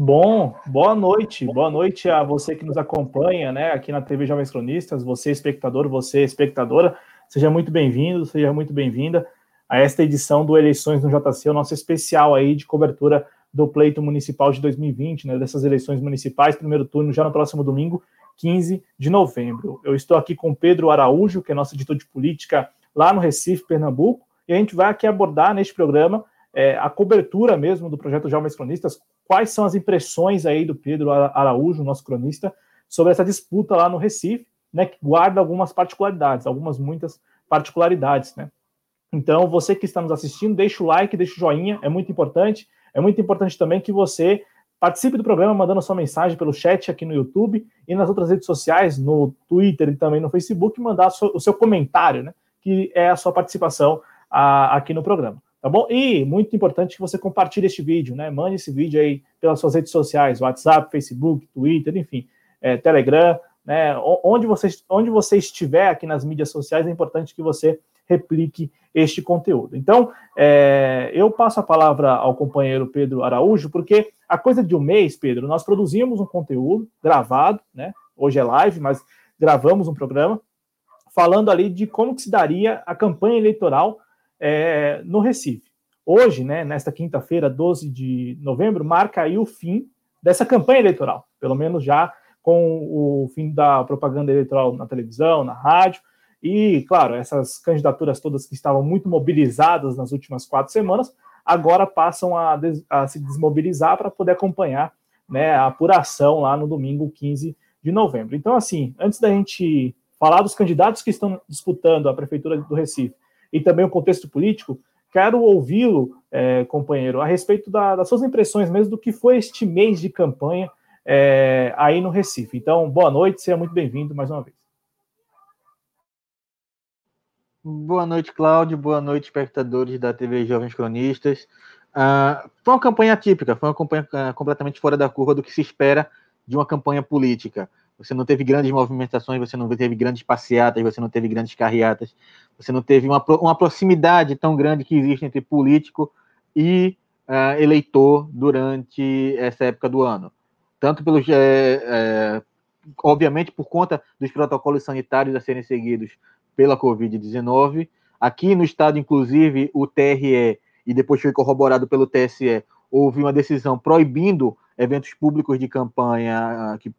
Bom, boa noite. Boa noite a você que nos acompanha, né, aqui na TV Jovens Cronistas, você espectador, você espectadora, seja muito bem-vindo, seja muito bem-vinda a esta edição do Eleições no JC, o nosso especial aí de cobertura do pleito municipal de 2020, né, dessas eleições municipais, primeiro turno já no próximo domingo, 15 de novembro. Eu estou aqui com Pedro Araújo, que é nosso editor de política lá no Recife, Pernambuco, e a gente vai aqui abordar neste programa é, a cobertura mesmo do projeto Jovens Cronistas, quais são as impressões aí do Pedro Araújo, nosso cronista, sobre essa disputa lá no Recife, né, que guarda algumas particularidades, algumas muitas particularidades, né. Então, você que está nos assistindo, deixa o like, deixa o joinha, é muito importante. É muito importante também que você participe do programa mandando sua mensagem pelo chat aqui no YouTube e nas outras redes sociais, no Twitter e também no Facebook, mandar o seu comentário, né, que é a sua participação a, aqui no programa. Tá bom? E muito importante que você compartilhe este vídeo, né? Mande esse vídeo aí pelas suas redes sociais, WhatsApp, Facebook, Twitter, enfim, é, Telegram, né? Onde você, onde você estiver aqui nas mídias sociais, é importante que você replique este conteúdo. Então, é, eu passo a palavra ao companheiro Pedro Araújo, porque a coisa de um mês, Pedro, nós produzimos um conteúdo gravado, né? Hoje é live, mas gravamos um programa falando ali de como que se daria a campanha eleitoral é, no Recife. Hoje, né, nesta quinta-feira, 12 de novembro, marca aí o fim dessa campanha eleitoral, pelo menos já com o fim da propaganda eleitoral na televisão, na rádio, e, claro, essas candidaturas todas que estavam muito mobilizadas nas últimas quatro semanas, agora passam a, des, a se desmobilizar para poder acompanhar né, a apuração lá no domingo 15 de novembro. Então, assim, antes da gente falar dos candidatos que estão disputando a Prefeitura do Recife e também o contexto político, quero ouvi-lo, é, companheiro, a respeito da, das suas impressões mesmo do que foi este mês de campanha é, aí no Recife. Então, boa noite, seja muito bem-vindo mais uma vez. Boa noite, Cláudio. Boa noite, espectadores da TV Jovens Cronistas. Uh, foi uma campanha típica, foi uma campanha uh, completamente fora da curva do que se espera de uma campanha política. Você não teve grandes movimentações, você não teve grandes passeatas, você não teve grandes carreatas, você não teve uma, uma proximidade tão grande que existe entre político e uh, eleitor durante essa época do ano. Tanto pelos. É, é, obviamente, por conta dos protocolos sanitários a serem seguidos pela Covid-19. Aqui no estado, inclusive, o TRE, e depois foi corroborado pelo TSE, houve uma decisão proibindo eventos públicos de campanha que é,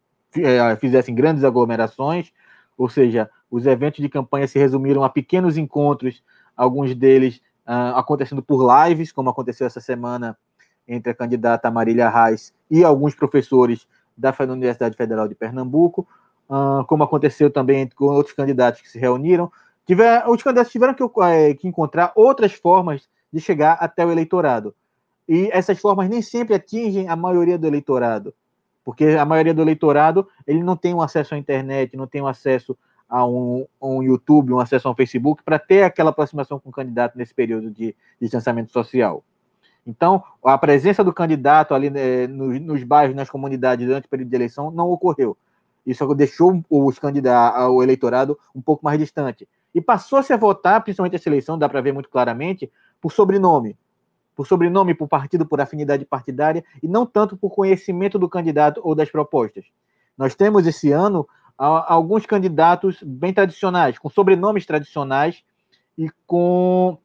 fizessem grandes aglomerações, ou seja, os eventos de campanha se resumiram a pequenos encontros, alguns deles uh, acontecendo por lives, como aconteceu essa semana entre a candidata Marília Reis e alguns professores da Universidade Federal de Pernambuco, uh, como aconteceu também com outros candidatos que se reuniram. Tiver, os candidatos tiveram que, é, que encontrar outras formas de chegar até o eleitorado. E essas formas nem sempre atingem a maioria do eleitorado porque a maioria do eleitorado ele não tem um acesso à internet, não tem um acesso a um, um YouTube, um acesso a um Facebook, para ter aquela aproximação com o candidato nesse período de distanciamento social. Então, a presença do candidato ali né, nos, nos, bairros, nas comunidades durante o período de eleição não ocorreu. Isso deixou os candidatos, o eleitorado um pouco mais distante. E passou-se a votar, principalmente essa eleição, dá para ver muito claramente, por sobrenome por sobrenome, por partido, por afinidade partidária, e não tanto por conhecimento do candidato ou das propostas. Nós temos esse ano alguns candidatos bem tradicionais, com sobrenomes tradicionais e com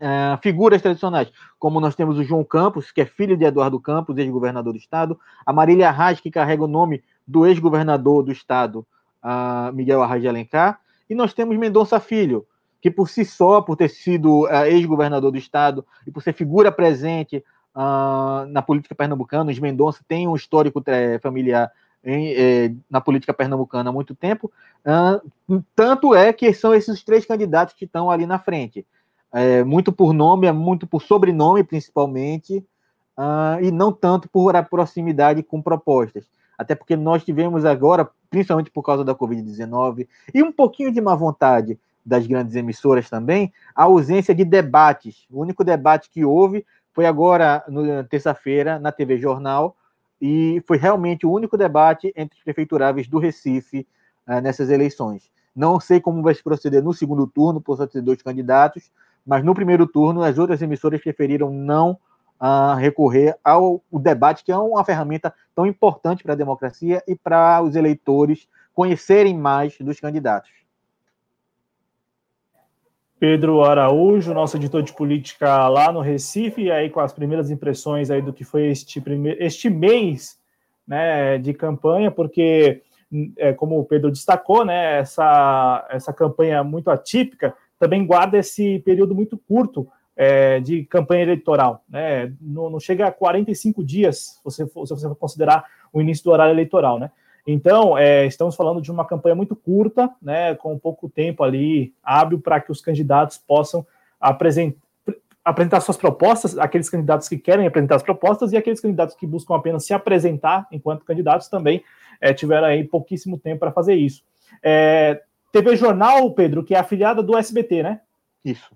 uh, figuras tradicionais, como nós temos o João Campos, que é filho de Eduardo Campos, ex-governador do estado, a Marília Arraes, que carrega o nome do ex-governador do estado, uh, Miguel Arraes de Alencar, e nós temos Mendonça Filho, que por si só, por ter sido uh, ex-governador do estado e por ser figura presente uh, na política pernambucana, os Mendonça tem um histórico uh, familiar em, eh, na política pernambucana há muito tempo, tanto é que são esses três candidatos que estão ali na frente. É, muito por nome, é muito por sobrenome, principalmente, e não tanto por proximidade com propostas. Até porque nós tivemos agora, principalmente por causa da Covid-19, e um pouquinho de má vontade das grandes emissoras também, a ausência de debates. O único debate que houve foi agora, na terça-feira, na TV Jornal, e foi realmente o único debate entre os prefeituráveis do Recife uh, nessas eleições. Não sei como vai se proceder no segundo turno, por só ter dois candidatos, mas no primeiro turno as outras emissoras preferiram não uh, recorrer ao debate, que é uma ferramenta tão importante para a democracia e para os eleitores conhecerem mais dos candidatos. Pedro Araújo, nosso editor de política lá no Recife, e aí com as primeiras impressões aí do que foi este, primeiro, este mês né, de campanha, porque, é, como o Pedro destacou, né, essa, essa campanha muito atípica também guarda esse período muito curto é, de campanha eleitoral. Né? Não, não, chega a 45 dias, se você, for, se você for considerar o início do horário eleitoral. Né? Então, é, estamos falando de uma campanha muito curta, né, com pouco tempo ali hábil para que os candidatos possam apresentar, apresentar suas propostas, aqueles candidatos que querem apresentar as propostas e aqueles candidatos que buscam apenas se apresentar enquanto candidatos também é, tiveram aí pouquíssimo tempo para fazer isso. É, TV Jornal, Pedro, que é afiliada do SBT, né? Isso.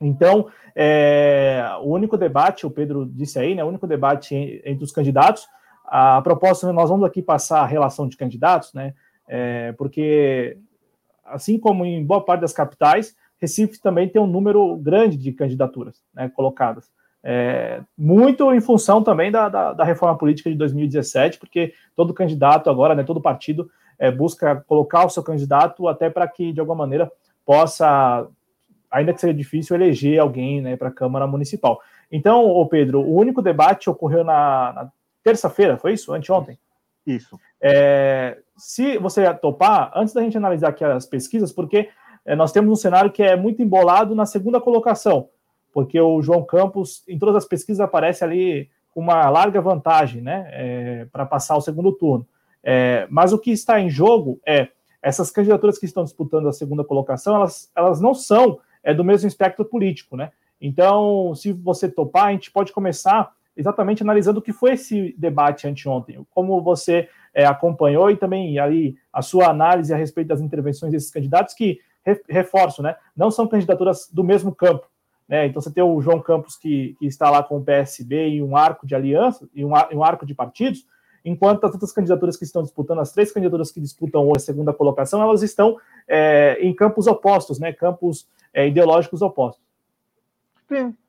Então, é, o único debate, o Pedro disse aí, né? O único debate entre os candidatos. A proposta, nós vamos aqui passar a relação de candidatos, né? É, porque, assim como em boa parte das capitais, Recife também tem um número grande de candidaturas né, colocadas. É, muito em função também da, da, da, reforma política de 2017, porque todo candidato agora, né, todo partido é, busca colocar o seu candidato até para que, de alguma maneira, possa, ainda que seja difícil, eleger alguém né, para a Câmara Municipal. Então, ô Pedro, o único debate ocorreu na, na terça-feira, foi isso? Anteontem? Isso. É, se você topar, antes da gente analisar aqui as pesquisas, porque é, nós temos um cenário que é muito embolado na segunda colocação, porque o João Campos, em todas as pesquisas, aparece ali com uma larga vantagem, né, é, para passar o segundo turno. É, mas o que está em jogo é essas candidaturas que estão disputando a segunda colocação, elas, elas não são é, do mesmo espectro político, né? Então, se você topar, a gente pode começar exatamente analisando o que foi esse debate anteontem, como você é, acompanhou e também ali a sua análise a respeito das intervenções desses candidatos que reforço, né? Não são candidaturas do mesmo campo. Né? Então você tem o João Campos que, que está lá com o PSB e um arco de aliança e um, um, arco de partidos, enquanto as outras candidaturas que estão disputando, as três candidaturas que disputam hoje a segunda colocação, elas estão é, em campos opostos, né? Campos é, ideológicos opostos.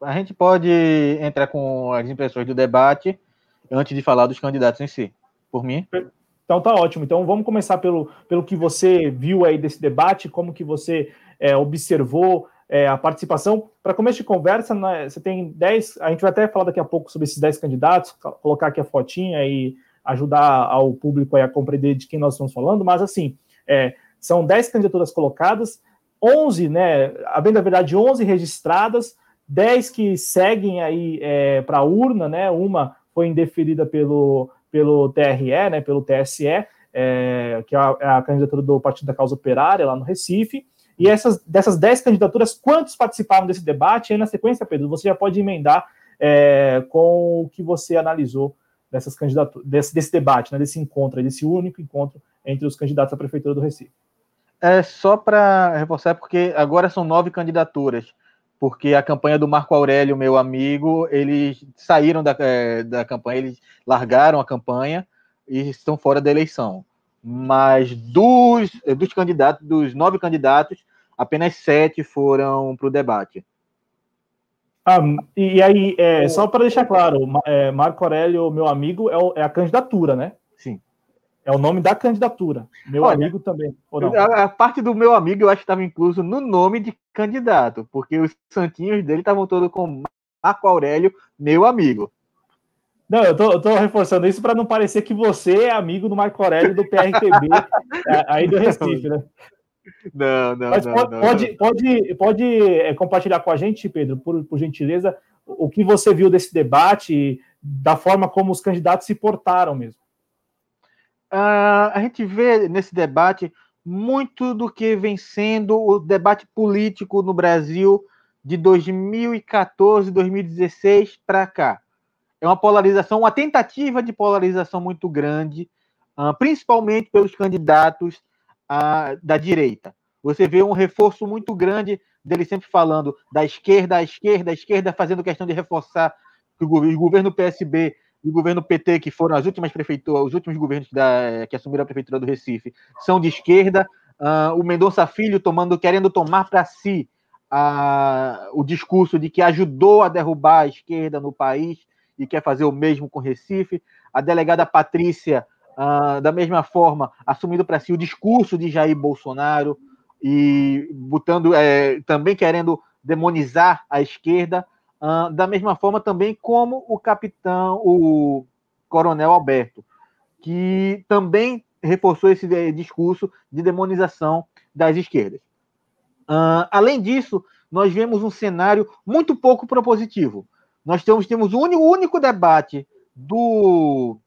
A gente pode entrar com as impressões do debate antes de falar dos candidatos em si. Por mim. Então tá ótimo. Então vamos começar pelo, pelo que você viu aí desse debate, como que você é, observou é, a participação. Para começo de conversa, né, você tem 10, a gente vai até falar daqui a pouco sobre esses 10 candidatos, colocar aqui a fotinha e ajudar ao público a compreender de quem nós estamos falando, mas assim, é, são 10 candidaturas colocadas, 11, né, havendo na verdade 11 registradas, 10 que seguem aí é, para a urna, né, uma foi indeferida pelo pelo TRE, né, pelo TSE, é, que é a, é a, candidatura do Partido da Causa Operária lá no Recife. E essas, dessas 10 candidaturas, quantos participaram desse debate? E aí, na sequência, Pedro, você já pode emendar é, com o que você analisou dessas candidaturas, desse, desse debate, né, desse encontro, desse único encontro entre os candidatos à Prefeitura do Recife. É só para reforçar, porque agora são nove candidaturas porque a campanha do Marco Aurélio, meu amigo, eles saíram da, é, da campanha, eles largaram a campanha e estão fora da eleição. Mas dos, dos candidatos, dos nove candidatos, apenas sete foram para o debate. Ah, e aí, é, só para deixar claro, é, Marco Aurélio, meu amigo, é, é a candidatura, né? É o nome da candidatura. Meu Olha, amigo também. A, a, parte do meu amigo eu acho que estava incluso no nome de candidato, porque os santinhos dele estavam todos com Marco Aurélio, meu amigo. Não, eu tô, eu tô reforçando isso para não parecer que você é amigo do Marco Aurélio do PRTB, aí do Recife, né? Não, não, Mas não, pode, não, pode, pode, pode é, compartilhar com a gente, Pedro, por, por gentileza, o que você viu desse debate, da forma como os candidatos se portaram mesmo. Uh, a gente vê nesse debate muito do que vem sendo o debate político no Brasil de 2014, 2016 para cá. É uma polarização, uma tentativa de polarização muito grande, uh, principalmente pelos candidatos uh, da direita. Você vê um reforço muito grande dele sempre falando da esquerda à esquerda, a esquerda fazendo questão de reforçar que o governo PSB e o governo PT, que foram as últimas prefeituras, os últimos governos da, que assumiram a prefeitura do Recife, são de esquerda. Uh, o Mendonça Filho tomando, querendo tomar para si a, o discurso de que ajudou a derrubar a esquerda no país e quer fazer o mesmo com Recife. A delegada Patrícia, uh, da mesma forma, assumindo para si o discurso de Jair Bolsonaro e botando, é, também querendo demonizar a esquerda, uh, da mesma forma também como o capitão, o coronel Alberto, que também reforçou esse discurso de demonização das esquerdas. Uh, além disso, nós vemos um cenário muito pouco propositivo. Nós temos, temos o único, único debate do,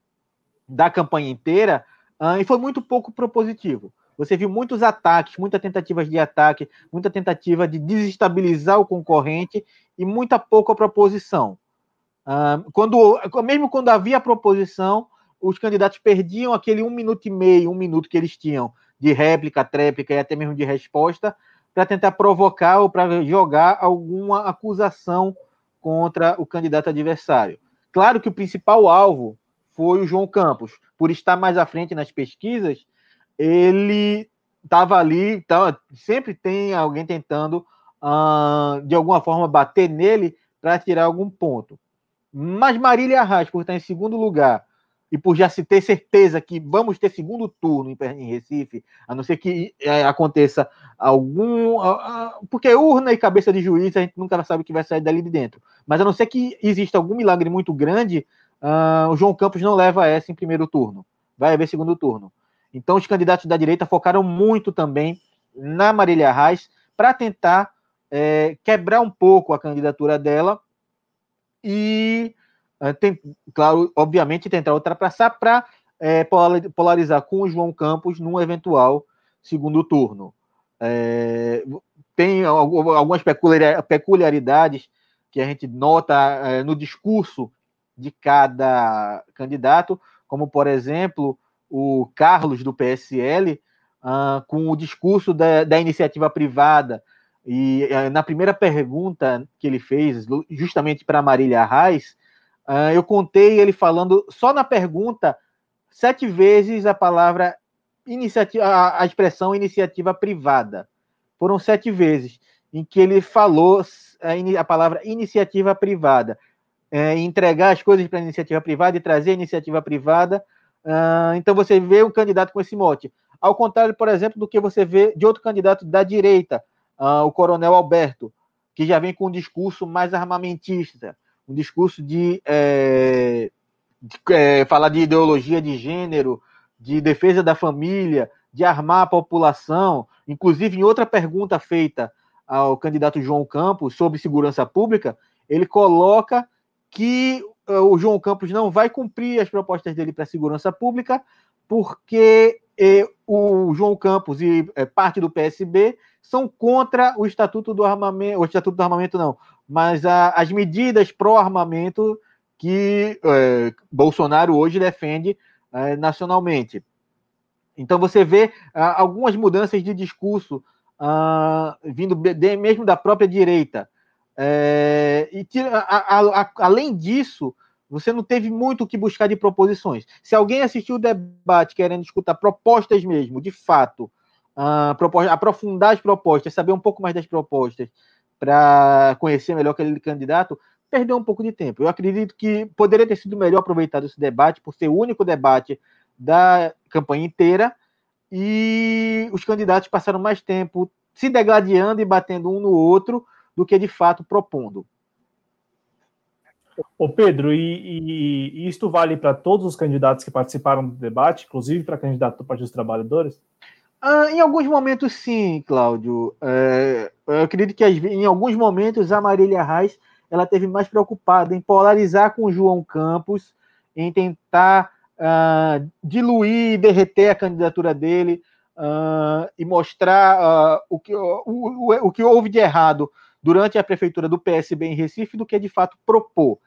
da campanha inteira uh, e foi muito pouco propositivo. Você viu muitos ataques, muitas tentativas de ataque, muita tentativa de desestabilizar o concorrente e muita pouca proposição. Quando, mesmo quando havia proposição, os candidatos perdiam aquele um minuto e meio, um minuto que eles tinham de réplica, tréplica e até mesmo de resposta para tentar provocar ou para jogar alguma acusação contra o candidato adversário. Claro que o principal alvo foi o João Campos, por estar mais à frente nas pesquisas, ele estava ali, então, sempre tem alguém tentando, uh, de alguma forma, bater nele para tirar algum ponto. Mas Marília Arraes, por estar em segundo lugar, e por já se ter certeza que vamos ter segundo turno em, Recife, a não ser que é, aconteça algum. porque urna e cabeça de juiz, a gente nunca sabe o que vai sair dali de dentro. Mas a não ser que exista algum milagre muito grande, uh, o João Campos não leva essa em primeiro turno. Vai haver segundo turno. Então, os candidatos da direita focaram muito também na Marília Reis para tentar é, quebrar um pouco a candidatura dela e é, tem, claro, obviamente, tentar ultrapassar para é, polarizar com o João Campos num eventual segundo turno. É, tem algumas peculiaridades que a gente nota é, no discurso de cada candidato, como, por exemplo, o Carlos do PSL, uh, com o discurso da, da iniciativa privada. E uh, na primeira pergunta que ele fez, justamente para Marília Reis, Uh, eu contei ele falando só na pergunta sete vezes a palavra iniciativa, a, expressão iniciativa privada. Foram sete vezes em que ele falou a, a palavra iniciativa privada. É, entregar as coisas para a iniciativa privada e trazer a iniciativa privada. Uh, então você vê um candidato com esse mote. Ao contrário, por exemplo, do que você vê de outro candidato da direita, uh, o coronel Alberto, que já vem com um discurso mais armamentista um discurso de, é, de é, falar de ideologia de gênero, de defesa da família, de armar a população. Inclusive, em outra pergunta feita ao candidato João Campos sobre segurança pública, ele coloca que o João Campos não vai cumprir as propostas dele para a segurança pública, porque é, o João Campos e é, parte do PSB são contra o Estatuto do Armamento, o Estatuto do Armamento não, mas a, as medidas pró-armamento que é, Bolsonaro hoje defende nacionalmente. Então você vê ah, algumas mudanças de discurso ah, vindo de, mesmo da própria direita. É, e tira, a, a, a, além disso, você não teve muito o que buscar de proposições. Se alguém assistiu o debate querendo escutar propostas mesmo, de fato, uh, aprofundar as propostas, saber um pouco mais das propostas, para conhecer melhor aquele candidato, perdeu um pouco de tempo. Eu acredito que poderia ter sido melhor aproveitado esse debate, por ser o único debate da campanha inteira, e os candidatos passaram mais tempo se degladiando e batendo um no outro do que de fato propondo. Ô Pedro, e, e, isto vale para todos os candidatos que participaram do debate, inclusive para candidato do Partido dos Trabalhadores? Ah, em alguns momentos, sim, Cláudio. É, eu acredito que em alguns momentos a Marília Reis ela teve mais preocupada em polarizar com o João Campos, em tentar uh, diluir e derreter a candidatura dele uh, e mostrar uh, o, que, o, o, o que houve de errado durante a prefeitura do PSB em Recife do que de fato propor.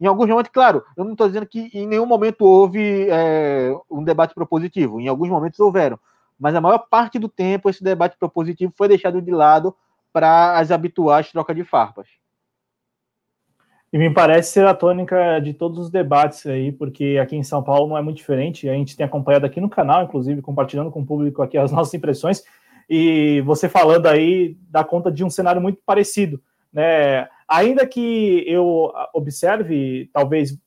Em alguns momentos, claro, eu não estou dizendo que em nenhum momento houve é, um debate propositivo, em alguns momentos houveram mas a maior parte do tempo esse debate propositivo foi deixado de lado para as habituais trocas de farpas. E me parece ser a tônica de todos os debates aí, porque aqui em São Paulo não é muito diferente. A gente tem acompanhado aqui no canal, inclusive, compartilhando com o público aqui as nossas impressões. E você falando aí dá conta de um cenário muito parecido, né? Ainda que eu observe, talvez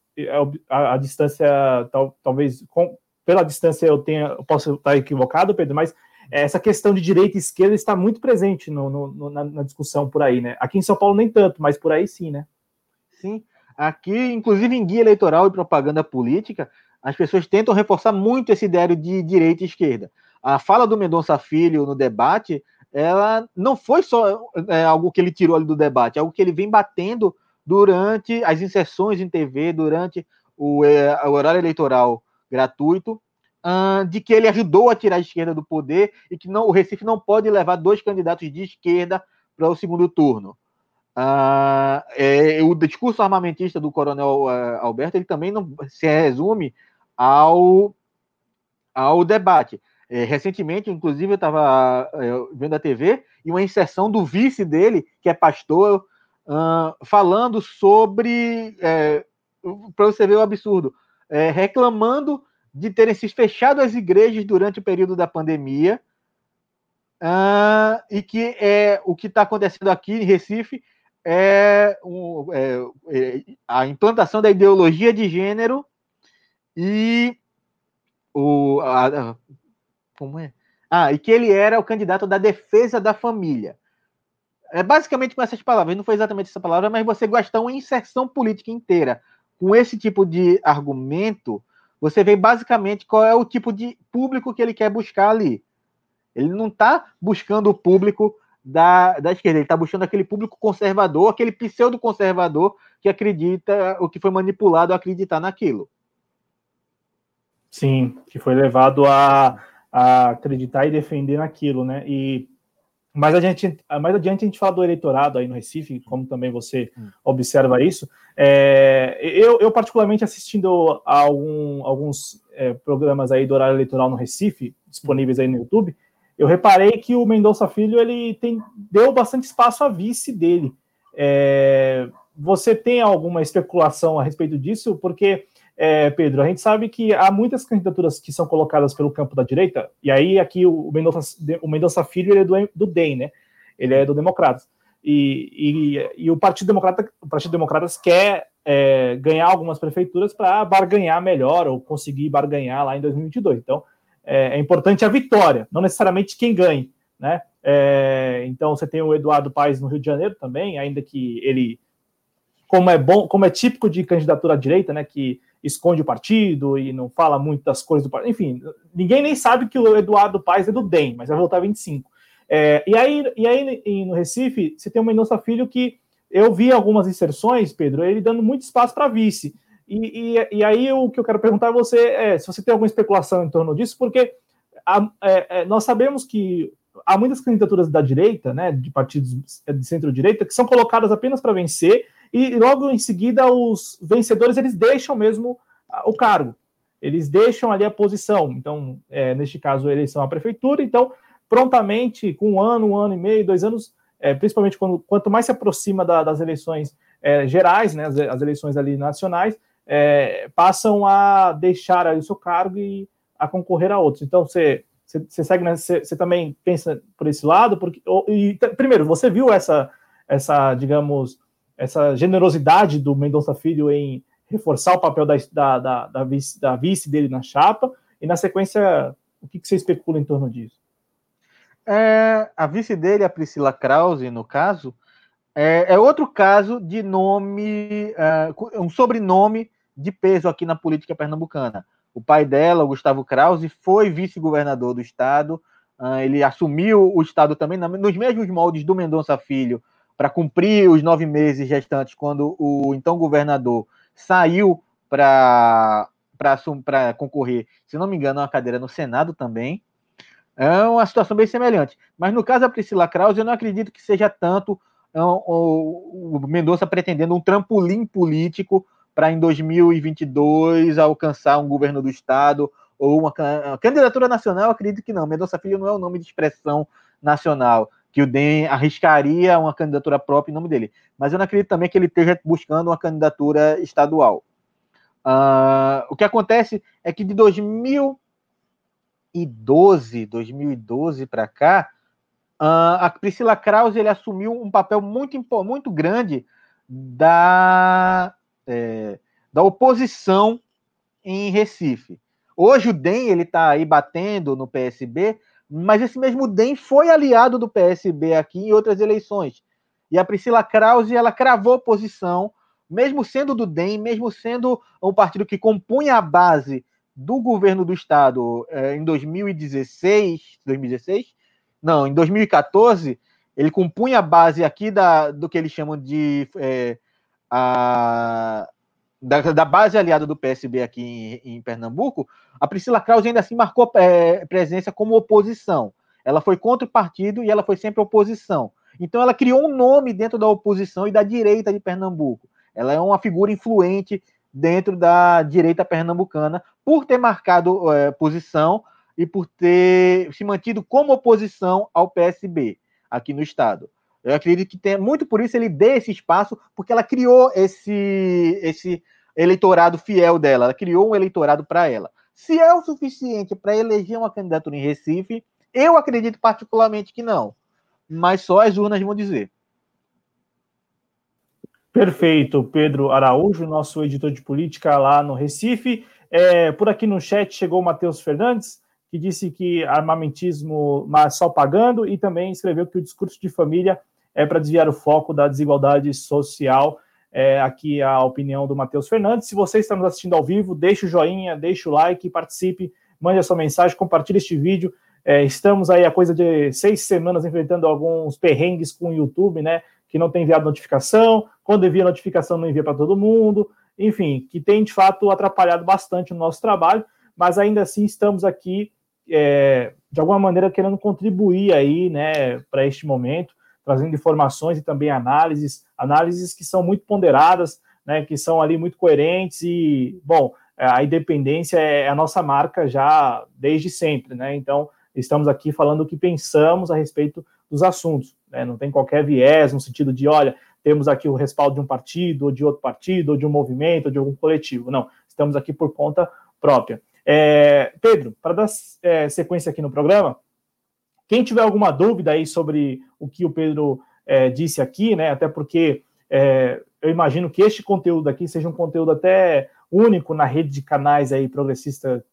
a, a distância, tal, talvez com, pela distância eu tenha, eu posso estar equivocado, Pedro, mas essa questão de direita e esquerda está muito presente no, no, na, na, discussão por aí, né? Aqui em São Paulo nem tanto, mas por aí sim, né? Sim. Aqui, inclusive em guia eleitoral e propaganda política, as pessoas tentam reforçar muito esse ideário de direita e esquerda. A fala do Mendonça Filho no debate, ela não foi só é, algo que ele tirou ali do debate, é algo que ele vem batendo durante as inserções em TV, durante o, é, o horário eleitoral gratuito, de que ele ajudou a tirar a esquerda do poder e que não, o Recife não pode levar dois candidatos de esquerda para o segundo turno. É, o discurso armamentista do coronel uh, Alberto ele também não se resume ao, ao debate. É, recentemente, inclusive, eu estava é, vendo a TV e uma inserção do vice dele, que é pastor, uh, falando sobre. É, para você ver o absurdo, é, reclamando de terem se fechado as igrejas durante o período da pandemia, uh, e que é o que está acontecendo aqui em Recife é, um, é, é, a implantação da ideologia de gênero e o a, como é? Ah, e que ele era o candidato da defesa da família. É basicamente com essas palavras, não foi exatamente essa palavra, mas você gastar uma inserção política inteira com esse tipo de argumento, você vê basicamente qual é o tipo de público que ele quer buscar ali. Ele não está buscando o público da, da esquerda, ele está buscando aquele público conservador, aquele pseudo-conservador que acredita, o que foi manipulado a acreditar naquilo. Sim, que foi levado a, a acreditar e defender naquilo, né? E mais adiante, mais adiante a gente fala do eleitorado aí no Recife, como também você hum. observa isso. É, eu, eu, particularmente, assistindo a algum, alguns é, programas aí do horário eleitoral no Recife, disponíveis aí no YouTube, eu reparei que o Mendonça Filho ele tem, deu bastante espaço à vice dele. É, você tem alguma especulação a respeito disso? Porque é, Pedro, a gente sabe que há muitas candidaturas que são colocadas pelo campo da direita, e aí aqui o Mendonça, o Filho ele é do, do DEM, né? Ele é do Democratas. E, e, e o Partido Democrata, o Partido Democratas quer é, ganhar algumas prefeituras para barganhar melhor ou conseguir barganhar lá em 2022. Então, é, é importante a vitória, não necessariamente quem ganhe, né? É, então, você tem o Eduardo Paes no Rio de Janeiro também, ainda que ele, como é bom, como é típico de candidatura à direita, né? Que esconde o partido e não fala muito das coisas do partido. Enfim, ninguém nem sabe que o Eduardo Paes é do DEM, mas vai voltar 25. É, e aí, e aí no Recife, você tem o Mendonça Filho que eu vi algumas inserções, Pedro, ele dando muito espaço para vice. E, e, e, aí o que eu quero perguntar a você é se você tem alguma especulação em torno disso, porque a, é, é, nós sabemos que há muitas candidaturas da direita, né, de partidos de centro-direita, que são colocadas apenas para vencer e logo em seguida os vencedores eles deixam mesmo o cargo, eles deixam ali a posição. Então, é, neste caso, a eleição à prefeitura, então, prontamente, com um ano, um ano e meio, dois anos, é, principalmente quando, quanto mais se aproxima da, das eleições é, gerais, né, as, as, eleições ali nacionais, é, passam a deixar o seu cargo e a concorrer a outros. Então, você você segue, né, você, você também pensa por esse lado, porque e, primeiro você viu essa essa digamos essa generosidade do Mendonça Filho em reforçar o papel da, da, da, da, vice, da vice dele na chapa, e na sequência, o que, que você especula em torno disso? É, a vice dele, a Priscila Krause, no caso, é, é outro caso de nome, é, um sobrenome de peso aqui na política pernambucana. O pai dela, o Gustavo Krause, foi vice-governador do estado, uh, ele assumiu o estado também nos mesmos moldes do Mendonça Filho, para cumprir os nove meses restantes, quando o então governador saiu para concorrer, se não me engano, uma cadeira no Senado também. É uma situação bem semelhante. Mas no caso da Priscila Krause, eu não acredito que seja tanto é, o, Mendonça pretendendo um trampolim político para em 2022 alcançar um governo do estado ou uma, candidatura nacional, acredito que não. Mendonça Filho não é o nome de expressão nacional que o DEM arriscaria uma candidatura própria em nome dele. Mas eu não acredito também que ele esteja buscando uma candidatura estadual. Uh, o que acontece é que de 2012, 2012 para cá, uh, a Priscila Krause ele assumiu um papel muito, muito grande da, é, da oposição em Recife. Hoje o DEM ele está aí batendo no PSB, mas esse mesmo DEM foi aliado do PSB aqui em outras eleições. E a Priscila Krause ela cravou posição, mesmo sendo do DEM, mesmo sendo um partido que compunha a base do governo do estado é, em 2016, 2016, não, em 2014, ele compunha a base aqui da, do que eles chamam de é, a, da, da, base aliada do PSB aqui em, em, Pernambuco, a Priscila Krause ainda assim marcou é, presença como oposição. Ela foi contra o partido e ela foi sempre oposição. Então ela criou um nome dentro da oposição e da direita de Pernambuco. Ela é uma figura influente dentro da direita pernambucana por ter marcado é, posição e por ter se mantido como oposição ao PSB aqui no estado. Eu acredito que tem muito por isso ele dê esse espaço, porque ela criou esse, esse eleitorado fiel dela, ela criou um eleitorado para ela. Se é o suficiente para eleger uma candidatura em Recife, eu acredito particularmente que não. Mas só as urnas vão dizer. Perfeito, Pedro Araújo, nosso editor de política lá no Recife. É, por aqui no chat chegou o Matheus Fernandes que disse que armamentismo, mas só pagando, e também escreveu que o discurso de família é para desviar o foco da desigualdade social. É, aqui a opinião do Matheus Fernandes. Se você está nos assistindo ao vivo, deixe o joinha, deixe o like, participe, mande a sua mensagem, compartilhe este vídeo. É, estamos aí a coisa de seis semanas enfrentando alguns perrengues com o YouTube, né? Que não tem enviado notificação, quando envia notificação não envia para todo mundo, enfim, que tem de fato atrapalhado bastante o nosso trabalho, mas ainda assim estamos aqui é, de alguma maneira querendo contribuir aí, né, para este momento, trazendo informações e também análises, análises que são muito ponderadas, né, que são ali muito coerentes e, bom, a independência é a nossa marca já desde sempre, né? Então, estamos aqui falando o que pensamos a respeito dos assuntos, né? Não tem qualquer viés no sentido de, olha, temos aqui o respaldo de um partido, ou de outro partido, ou de um movimento, ou de algum coletivo. Não, estamos aqui por conta própria. É, Pedro, para dar é, sequência aqui no programa, quem tiver alguma dúvida aí sobre o que o Pedro é, disse aqui, né? Até porque é, eu imagino que este conteúdo aqui seja um conteúdo até único na rede de canais aí progressista,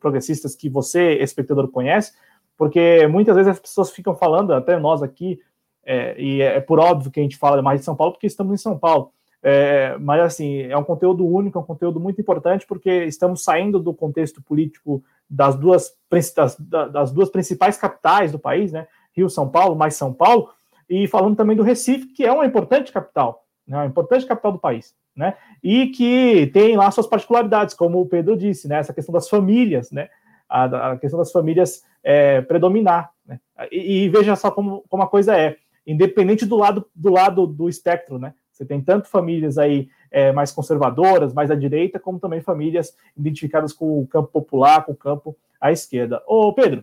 progressistas que você, espectador, conhece, porque muitas vezes as pessoas ficam falando, até nós aqui, é, e é por óbvio que a gente fala mais de São Paulo, porque estamos em São Paulo. É, mas, assim, é um conteúdo único, é um conteúdo muito importante, porque estamos saindo do contexto político das duas, das, das duas principais capitais do país, né? Rio, São Paulo, mais São Paulo, e falando também do Recife, que é uma importante capital, né? Uma importante capital do país, né? E que tem lá suas particularidades, como o Pedro disse, né? Essa questão das famílias, né? A, a questão das famílias é, predominar, né? E, e, veja só como, como a coisa é, independente do lado do lado do espectro, né? Você tem tanto famílias aí é, mais conservadoras, mais à direita, como também famílias identificadas com o campo popular, com o campo à esquerda. Ô, Pedro,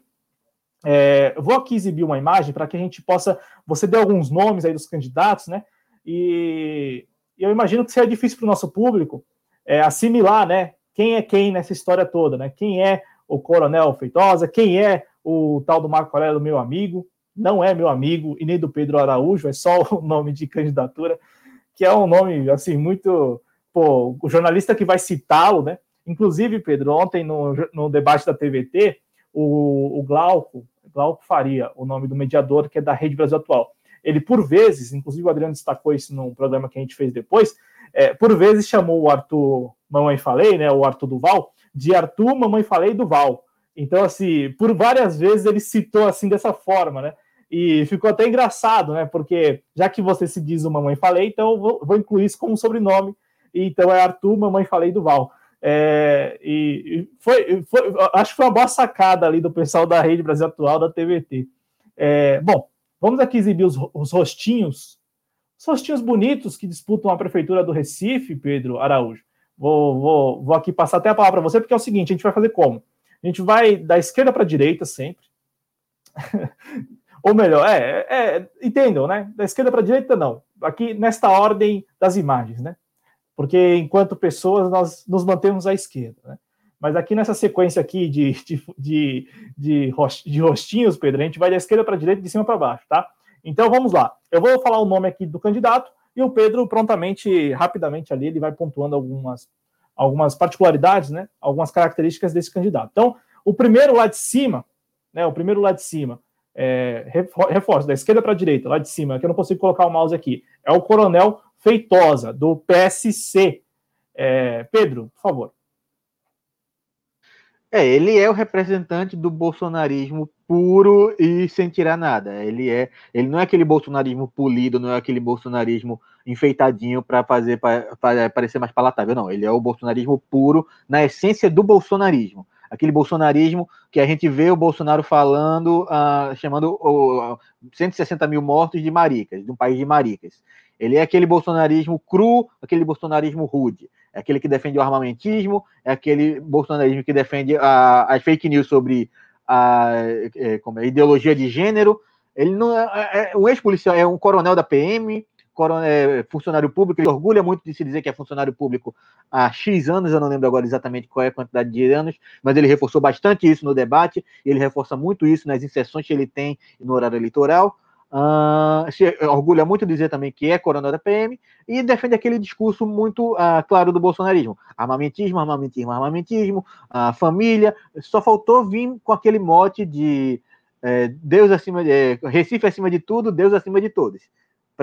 é, vou aqui exibir uma imagem para que a gente possa. Você deu alguns nomes aí dos candidatos, né? E eu imagino que seja difícil para o nosso público é, assimilar, né? Quem é quem nessa história toda, né? Quem é o Coronel Feitosa, quem é o tal do Marco Aurélio, meu amigo, não é meu amigo, e nem do Pedro Araújo, é só o nome de candidatura que é um nome, assim, muito. Pô, o jornalista que vai citá-lo, né? Inclusive, Pedro, ontem no, no debate da TVT, o, o Glauco, Glauco Faria, o nome do mediador, que é da Rede Brasil Atual, ele, por vezes, inclusive o Adriano destacou isso num programa que a gente fez depois, é, por vezes chamou o Arthur Mamãe Falei, né, o Arthur Duval, de Arthur Mamãe Falei Duval. Então, assim, por várias vezes ele citou assim dessa forma, né? E ficou até engraçado, né? Porque já que você se diz o Mamãe Falei, então vou, vou incluir isso como sobrenome. E, então é Arthur, Mamãe Falei do Val. É, e, foi, foi, acho que foi uma boa sacada ali do pessoal da Rede Brasil Atual, da TVT. É, bom, vamos aqui exibir os, os rostinhos, os rostinhos bonitos que disputam a prefeitura do Recife, Pedro Araújo. Vou, vou, vou aqui passar até a palavra para você, porque é o seguinte: a gente vai fazer como? A gente vai da esquerda para a direita sempre. Ou melhor, é, é entendam, né? Da esquerda para a direita, não. Aqui nesta ordem das imagens, né? Porque enquanto pessoas nós nos mantemos à esquerda, né? mas aqui nessa sequência aqui de, de, de, de, de rostinhos, Pedro, a gente vai da esquerda para a direita, de cima para baixo, tá? Então vamos lá. Eu vou falar o nome aqui do candidato e o Pedro prontamente, rapidamente ali, ele vai pontuando algumas, algumas particularidades, né? Algumas características desse candidato. Então, o primeiro lá de cima, né? O primeiro lá de cima, é, reforço, da esquerda para a direita, lá de cima, que eu não consigo colocar o mouse aqui, é o Coronel Feitosa, do PSC. É, Pedro, por favor. É, ele é o representante do bolsonarismo puro e sem tirar nada. Ele é, ele não é aquele bolsonarismo polido, não é aquele bolsonarismo enfeitadinho para fazer para parecer mais palatável, não. Ele é o bolsonarismo puro na essência do bolsonarismo. Aquele bolsonarismo que a gente vê o Bolsonaro falando, uh, chamando uh, 160 mil mortos de maricas, de um país de maricas. Ele é aquele bolsonarismo cru, aquele bolsonarismo rude. É aquele que defende o armamentismo, é aquele bolsonarismo que defende a, as fake news sobre a, é, como é, ideologia de gênero. Ele não é, é, é um ex-policial, é um coronel da PM, funcionário público. Ele orgulha muito de se dizer que é funcionário público há X anos, eu não lembro agora exatamente qual é a quantidade de anos, mas ele reforçou bastante isso no debate, ele reforça muito isso nas inserções que ele tem no horário eleitoral. Uh, se orgulha muito de dizer também que é coronel da PM e defende aquele discurso muito uh, claro do bolsonarismo: armamentismo, armamentismo, armamentismo, uh, família. Só faltou vir com aquele mote de é, Deus acima de é, Recife acima de tudo, Deus acima de todos,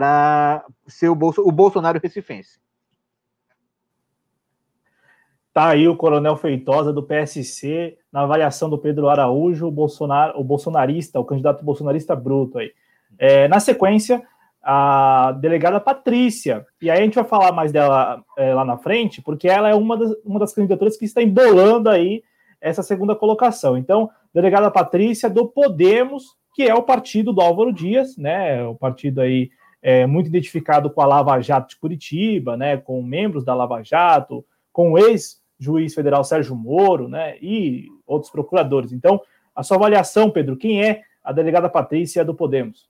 para ser o, Bolso, o Bolsonaro recifense. Tá aí o Coronel Feitosa do PSC na avaliação do Pedro Araújo, o, Bolsonaro, o bolsonarista, o candidato bolsonarista bruto aí. É, na sequência, a delegada Patrícia. E aí a gente vai falar mais dela é, lá na frente, porque ela é uma das, uma das candidaturas que está embolando aí essa segunda colocação. Então, delegada Patrícia do Podemos, que é o partido do Álvaro Dias, né? O partido aí é, muito identificado com a Lava Jato de Curitiba, né? Com membros da Lava Jato, com o ex-juiz federal Sérgio Moro, né? E outros procuradores. Então, a sua avaliação, Pedro, quem é a delegada Patrícia do Podemos?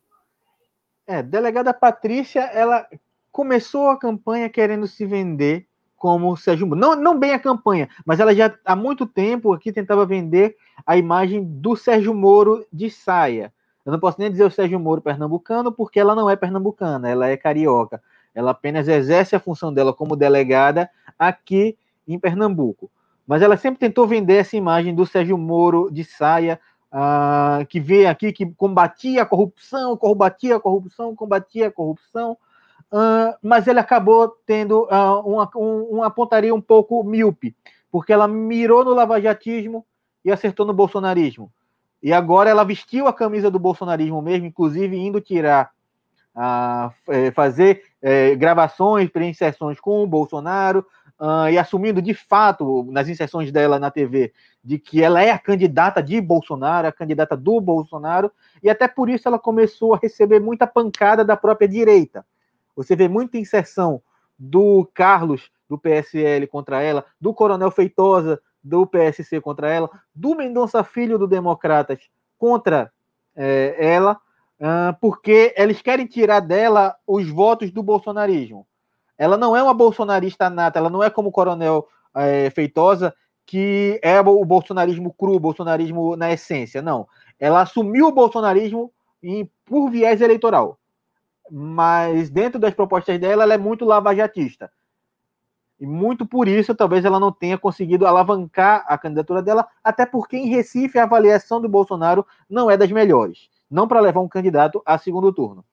É, delegada Patrícia, ela começou a campanha querendo se vender como Sérgio Moro. Não, não bem a campanha, mas ela já há muito tempo aqui tentava vender a imagem do Sérgio Moro de saia. Eu não posso nem dizer o Sérgio Moro pernambucano, porque ela não é pernambucana, ela é carioca. Ela apenas exerce a função dela como delegada aqui em Pernambuco. Mas ela sempre tentou vender essa imagem do Sérgio Moro de saia, uh, que veio aqui, que combatia a corrupção, combatia a corrupção, combatia a corrupção, uh, mas ele acabou tendo uh, uma, um, uma pontaria um pouco míope, porque ela mirou no lavajatismo e acertou no bolsonarismo. E agora ela vestiu a camisa do bolsonarismo mesmo, inclusive indo tirar, uh, fazer uh, gravações, pré-inserções com o Bolsonaro, uh, e assumindo de fato, nas inserções dela na TV, de que ela é a candidata de Bolsonaro, a candidata do Bolsonaro, e até por isso ela começou a receber muita pancada da própria direita. Você vê muita inserção do Carlos, do PSL, contra ela, do Coronel Feitosa, do PSC contra ela, do Mendonça Filho, do Democratas, contra é, ela, porque eles querem tirar dela os votos do bolsonarismo. Ela não é uma bolsonarista nata, ela não é como o Coronel é, Feitosa, que é o bolsonarismo cru, o bolsonarismo na essência. Não. Ela assumiu o bolsonarismo em, por viés eleitoral. Mas dentro das propostas dela, ela é muito lavajatista. E muito por isso, talvez ela não tenha conseguido alavancar a candidatura dela, até porque em Recife a avaliação do Bolsonaro não é das melhores. Não para levar um candidato a segundo turno.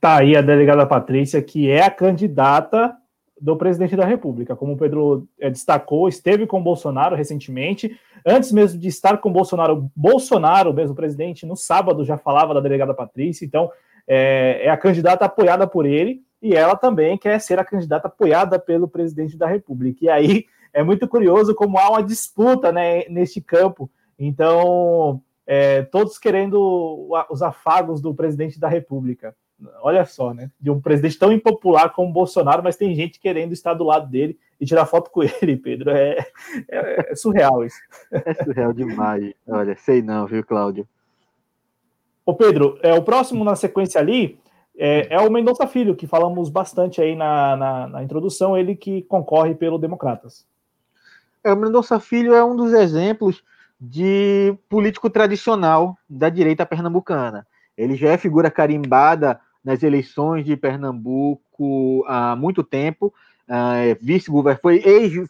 Tá aí a delegada Patrícia, que é a candidata do presidente da República. Como o Pedro é, destacou, esteve com Bolsonaro recentemente. Antes mesmo de estar com Bolsonaro, Bolsonaro, mesmo presidente, no sábado já falava da delegada Patrícia. Então, é, é a candidata apoiada por ele e ela também quer ser a candidata apoiada pelo presidente da República. E aí é muito curioso como há uma disputa né, neste campo. Então, é, todos querendo os afagos do presidente da República. Olha só, né? De um presidente tão impopular como Bolsonaro, mas tem gente querendo estar do lado dele e tirar foto com ele, Pedro. É, é, é surreal isso. É surreal demais. Olha, sei não, viu, Cláudio? Ô, Pedro, é, o próximo na sequência ali é, é o Mendonça Filho, que falamos bastante aí na, na, na, introdução, ele que concorre pelo Democratas. É, o Mendonça Filho é um dos exemplos de político tradicional da direita pernambucana. Ele já é figura carimbada nas eleições de Pernambuco há muito tempo. Uh, vice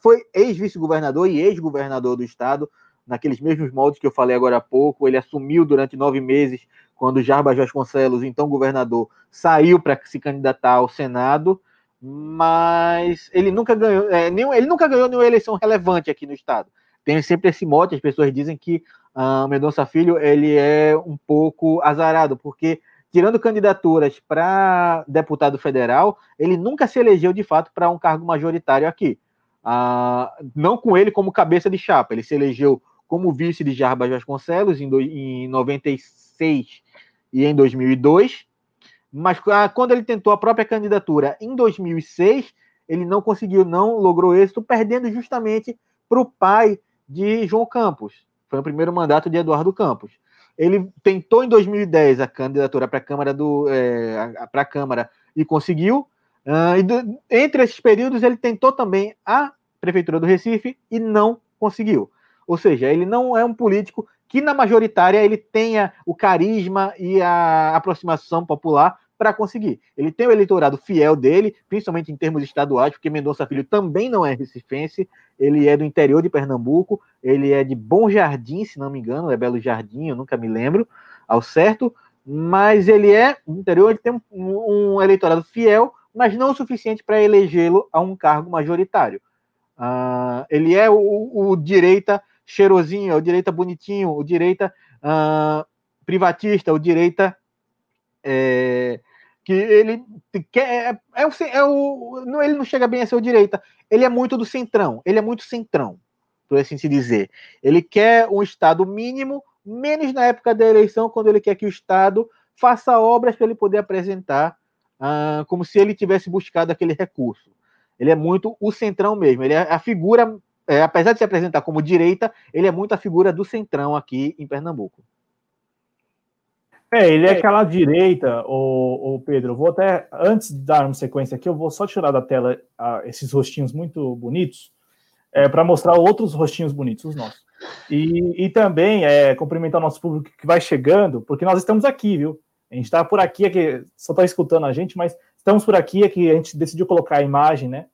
foi ex-vice-governador ex e ex-governador do estado, naqueles mesmos moldes que eu falei agora há pouco. Ele assumiu durante nove meses, quando Jarbas Vasconcelos, então governador, saiu para se candidatar ao Senado, mas ele nunca ganhou, é, nenhum, ele nunca ganhou nenhuma eleição relevante aqui no estado tem sempre esse mote, as pessoas dizem que uh, Mendonça Filho ele é um pouco azarado, porque tirando candidaturas para deputado federal, ele nunca se elegeu de fato para um cargo majoritário aqui. Uh, não com ele como cabeça de chapa, ele se elegeu como vice de Jarbas Vasconcelos em, do, em 96 e em 2002, mas uh, quando ele tentou a própria candidatura em 2006, ele não conseguiu, não logrou êxito, perdendo justamente para o pai de João Campos. Foi o primeiro mandato de Eduardo Campos. Ele tentou em 2010 a candidatura para a Câmara do é, para a Câmara e conseguiu. Uh, e do, entre esses períodos ele tentou também a prefeitura do Recife e não conseguiu. Ou seja, ele não é um político que na majoritária ele tenha o carisma e a aproximação popular para conseguir. Ele tem o eleitorado fiel dele, principalmente em termos estaduais, porque Mendonça Filho também não é recifense, ele é do interior de Pernambuco, ele é de Bom Jardim, se não me engano, é Belo Jardim, eu nunca me lembro ao certo, mas ele é do interior, ele tem um, um eleitorado fiel, mas não o suficiente para elegê-lo a um cargo majoritário. Uh, ele é o, o, direita cheirosinho, é o direita bonitinho, o direita uh, privatista, o direita é, que ele quer é, é, o, é o não, ele não chega bem a ser o direita, ele é muito do centrão, ele é muito centrão, por assim se dizer. Ele quer um estado mínimo, menos na época da eleição, quando ele quer que o estado faça obras para ele poder apresentar, ah, como se ele tivesse buscado aquele recurso. Ele é muito o centrão mesmo. Ele é a figura, é, apesar de se apresentar como direita, ele é muito a figura do centrão aqui em Pernambuco. É, ele é, é aquela direita, o, o Pedro. Vou até, antes de dar uma sequência aqui, eu vou só tirar da tela uh, esses rostinhos muito bonitos, é, para mostrar outros rostinhos bonitos, os nossos. E, e também é, cumprimentar o nosso público que vai chegando, porque nós estamos aqui, viu? A gente está por aqui, aqui só está escutando a gente, mas estamos por aqui, aqui a gente decidiu colocar a imagem, né?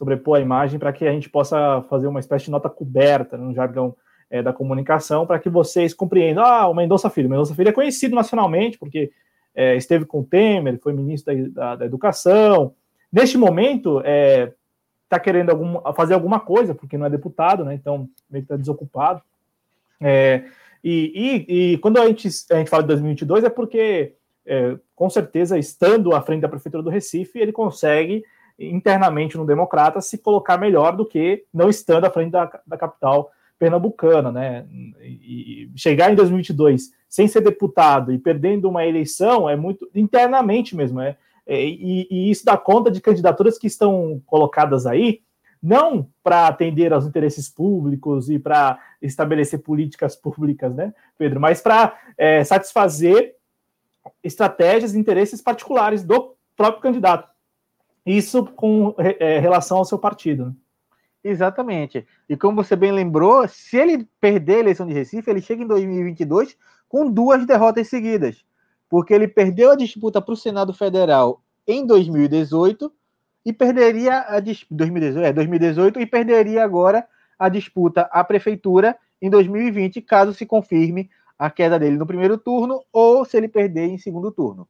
Sobrepor a imagem para que a gente possa fazer uma espécie de nota coberta no jargão é, da comunicação para que vocês compreendam. Ah, o Mendonça Filho. O Mendonça Filho é conhecido nacionalmente porque é, esteve com o Temer, foi ministro da, da, da Educação. Neste momento, está é, querendo algum, fazer alguma coisa, porque não é deputado, né? Então, meio que está desocupado. É, e, e, e, quando a gente, a gente fala de 2022 é porque, é, com certeza, estando à frente da Prefeitura do Recife, ele consegue internamente no Democrata se colocar melhor do que não estando à frente da, da capital pernambucana, né? E chegar em 2022 sem ser deputado e perdendo uma eleição é muito internamente mesmo, é, é e, e, isso dá conta de candidaturas que estão colocadas aí não para atender aos interesses públicos e para estabelecer políticas públicas, né, Pedro, mas para é, satisfazer estratégias e interesses particulares do próprio candidato. Isso com é, relação ao seu partido. Né? Exatamente. E como você bem lembrou, se ele perder a eleição de Recife, ele chega em 2022 com duas derrotas seguidas. Porque ele perdeu a disputa para o Senado Federal em 2018 e perderia a 2018, é, 2018 e perderia agora a disputa à prefeitura em 2020, caso se confirme a queda dele no primeiro turno ou se ele perder em segundo turno.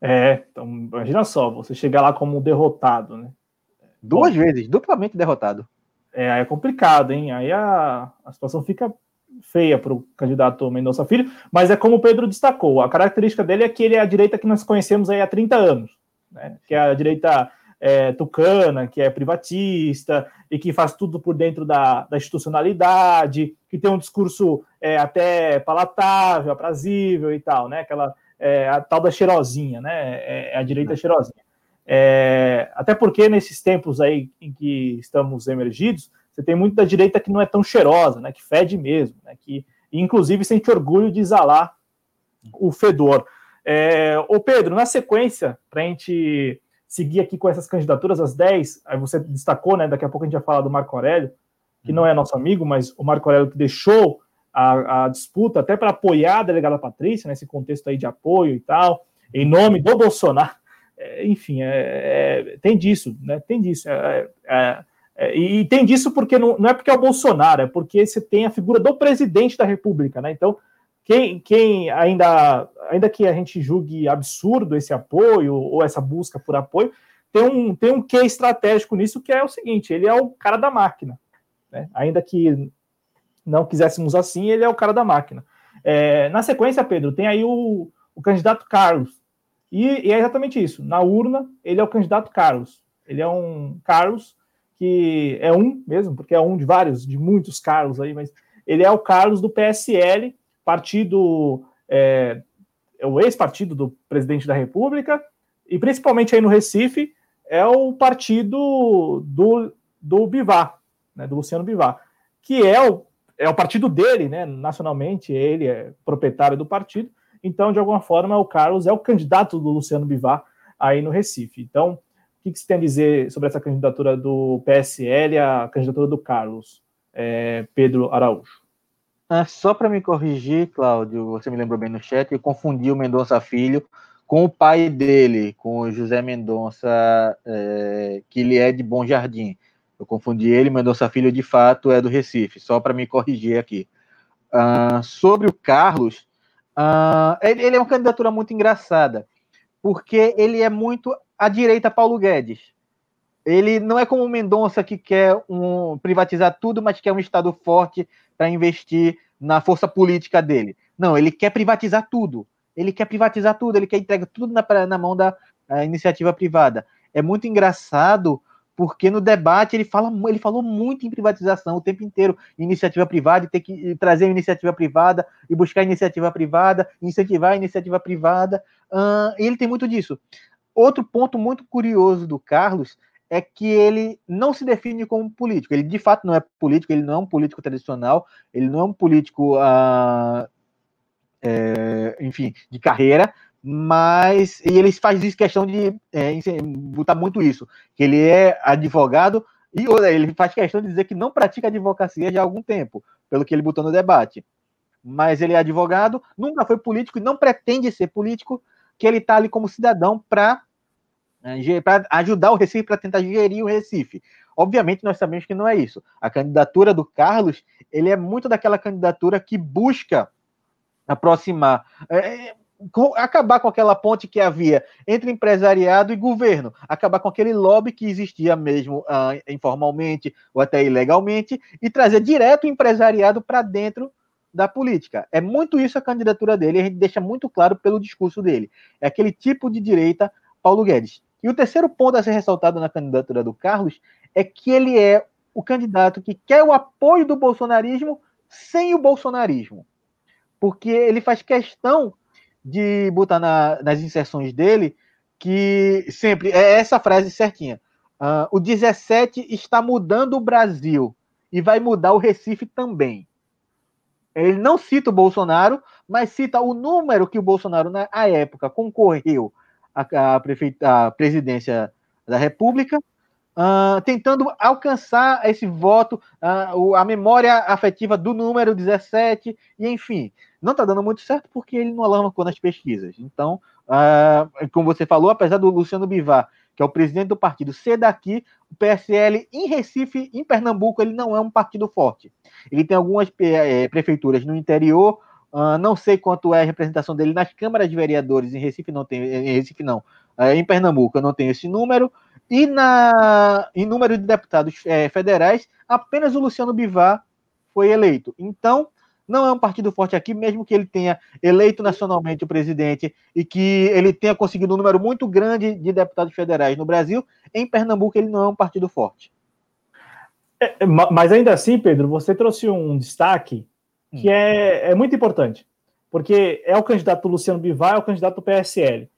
É, então imagina só, você chegar lá como derrotado, né? Duas Bom, vezes, duplamente derrotado. É, aí é complicado, hein? Aí a, a situação fica feia para o candidato Mendonça Filho, mas é como o Pedro destacou, a característica dele é que ele é a direita que nós conhecemos aí há 30 anos, né? que é a direita é, tucana, que é privatista e que faz tudo por dentro da, da institucionalidade, que tem um discurso é, até palatável, aprazível e tal, né? Aquela é, a tal da cheirosinha, né? É, é a direita cheirosinha. É, até porque nesses tempos aí em que estamos emergidos, você tem muito da direita que não é tão cheirosa, né, que fede mesmo, né, que inclusive sente orgulho de exalar o fedor. É, ô Pedro, na sequência, para a gente seguir aqui com essas candidaturas, as 10, aí você destacou, né, daqui a pouco a gente vai falar do Marco Aurélio, que não é nosso amigo, mas o Marco Aurélio que deixou a, a disputa até para apoiar a delegada Patrícia, nesse contexto aí de apoio e tal, em nome do Bolsonaro. É, enfim, é, é, tem disso, né? Tem disso. É, é, é, e tem disso porque não, não, é porque é o Bolsonaro, é porque você tem a figura do presidente da República, né? Então, quem, quem ainda, ainda que a gente julgue absurdo esse apoio ou essa busca por apoio, tem um, tem um quê estratégico nisso que é o seguinte: ele é o cara da máquina. Né? Ainda que não quiséssemos assim, ele é o cara da máquina. É, na sequência, Pedro, tem aí o, o candidato Carlos. E, e, é exatamente isso. Na urna, ele é o candidato Carlos. Ele é um Carlos que é um mesmo, porque é um de vários, de muitos Carlos aí, mas ele é o Carlos do PSL, partido, é, é o ex-partido do presidente da República, e principalmente aí no Recife, é o partido do, do Bivar, né, do Luciano Bivar, que é o, é o partido dele, né, nacionalmente, ele é proprietário do partido, então, de alguma forma, o Carlos é o candidato do Luciano Bivar aí no Recife. Então, o que, que você tem a dizer sobre essa candidatura do PSL a candidatura do Carlos, é, Pedro Araújo? Ah, só para me corrigir, Cláudio, você me lembrou bem no chat, eu confundi o Mendonça Filho com o pai dele, com o José Mendonça, é, que ele é de Bom Jardim. Eu confundi ele, Mendonça Filho de fato é do Recife, só para me corrigir aqui. Uh, sobre o Carlos, uh, ele, ele, é uma candidatura muito engraçada, porque ele é muito à direita Paulo Guedes. Ele não é como o Mendonça que quer um, privatizar tudo, mas quer um Estado forte para investir na força política dele. Não, ele quer privatizar tudo. Ele quer privatizar tudo, ele quer entregar tudo na, na mão da iniciativa privada. É muito engraçado porque no debate ele fala, ele falou muito em privatização o tempo inteiro, iniciativa privada, ter que trazer iniciativa privada e buscar iniciativa privada, incentivar a iniciativa privada. Uh, ele tem muito disso. Outro ponto muito curioso do Carlos é que ele não se define como político. Ele de fato não é político, ele não é um político tradicional, ele não é um político uh, é, enfim, de carreira, mas e ele faz isso questão de é, botar muito isso, que ele é advogado e ele faz questão de dizer que não pratica advocacia já há algum tempo, pelo que ele botou no debate. Mas ele é advogado, nunca foi político e não pretende ser político, que ele está ali como cidadão para é, ajudar o Recife, para tentar gerir o Recife. Obviamente, nós sabemos que não é isso. A candidatura do Carlos, ele é muito daquela candidatura que busca aproximar, é, é acabar com aquela ponte que havia entre empresariado e governo, acabar com aquele lobby que existia mesmo uh, informalmente ou até ilegalmente e trazer direto o empresariado para dentro da política. É muito isso a candidatura dele, a gente deixa muito claro pelo discurso dele. É aquele tipo de direita Paulo Guedes. E o terceiro ponto a ser ressaltado na candidatura do Carlos é que ele é o candidato que quer o apoio do bolsonarismo sem o bolsonarismo porque ele faz questão de botar na, nas inserções dele que sempre é essa frase certinha. Uh, o 17 está mudando o Brasil e vai mudar o Recife também. Ele não cita o Bolsonaro, mas cita o número que o Bolsonaro, na época, concorreu à, à, à presidência da República uh, tentando alcançar esse voto, uh, a memória afetiva do número 17, e enfim, não está dando muito certo porque ele não alavancou nas pesquisas. Então, uh, como você falou, apesar do Luciano Bivar, que é o presidente do partido, ser daqui, o PSL em Recife, em Pernambuco, ele não é um partido forte. Ele tem algumas é, prefeituras no interior, Uh, não sei quanto é a representação dele nas câmaras de vereadores. Em Recife não tem, em Recife não. Uh, em Pernambuco eu não tenho esse número. E na, em número de deputados é, federais, apenas o Luciano Bivar foi eleito. Então, não é um partido forte aqui, mesmo que ele tenha eleito nacionalmente o presidente e que ele tenha conseguido um número muito grande de deputados federais no Brasil, em Pernambuco ele não é um partido forte. É, é mas ainda assim, Pedro, você trouxe um destaque que hum. é, é muito importante, porque é o candidato Luciano Bivar, é o candidato do PSL.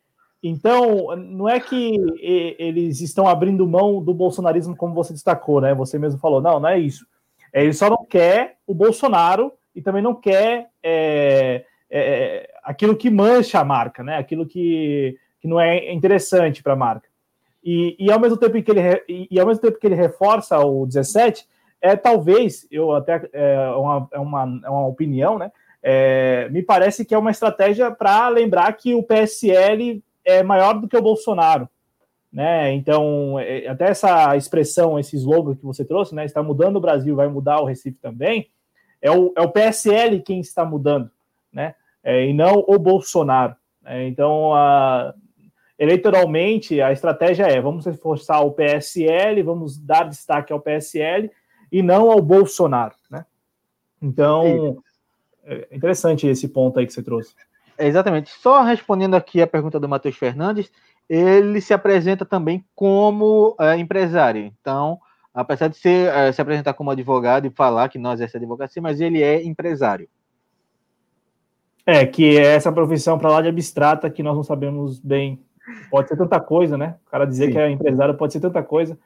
Então, não é que eles estão abrindo mão do bolsonarismo, como você destacou, né? Você mesmo falou, não, não é isso. É, ele só não quer o Bolsonaro e também não quer é, é, aquilo que mancha a marca, né? Aquilo que, que não é interessante para a marca. E, e, ao mesmo tempo que ele e, ao mesmo tempo que ele reforça o 17, é talvez, eu até é uma, é uma, é uma opinião, né? É, me parece que é uma estratégia para lembrar que o PSL é maior do que o Bolsonaro. Né? Então, é, até essa expressão, esse slogan que você trouxe, né? Está mudando o Brasil, vai mudar o Recife também. É o, é o PSL quem está mudando, né? É, e não o Bolsonaro. Né? Então, a, eleitoralmente, a estratégia é: vamos reforçar o PSL, vamos dar destaque ao PSL e não ao Bolsonaro, né? Então, é interessante esse ponto aí que você trouxe. É, exatamente. Só respondendo aqui a pergunta do Matheus Fernandes, ele se apresenta também como é, empresário. Então, apesar de ser, é, se apresentar como advogado e falar que não exerce advocacia, mas ele é empresário. É, que é essa profissão para lá de abstrata que nós não sabemos bem. Pode ser tanta coisa, né? O cara dizer Sim. que é empresário pode ser tanta coisa.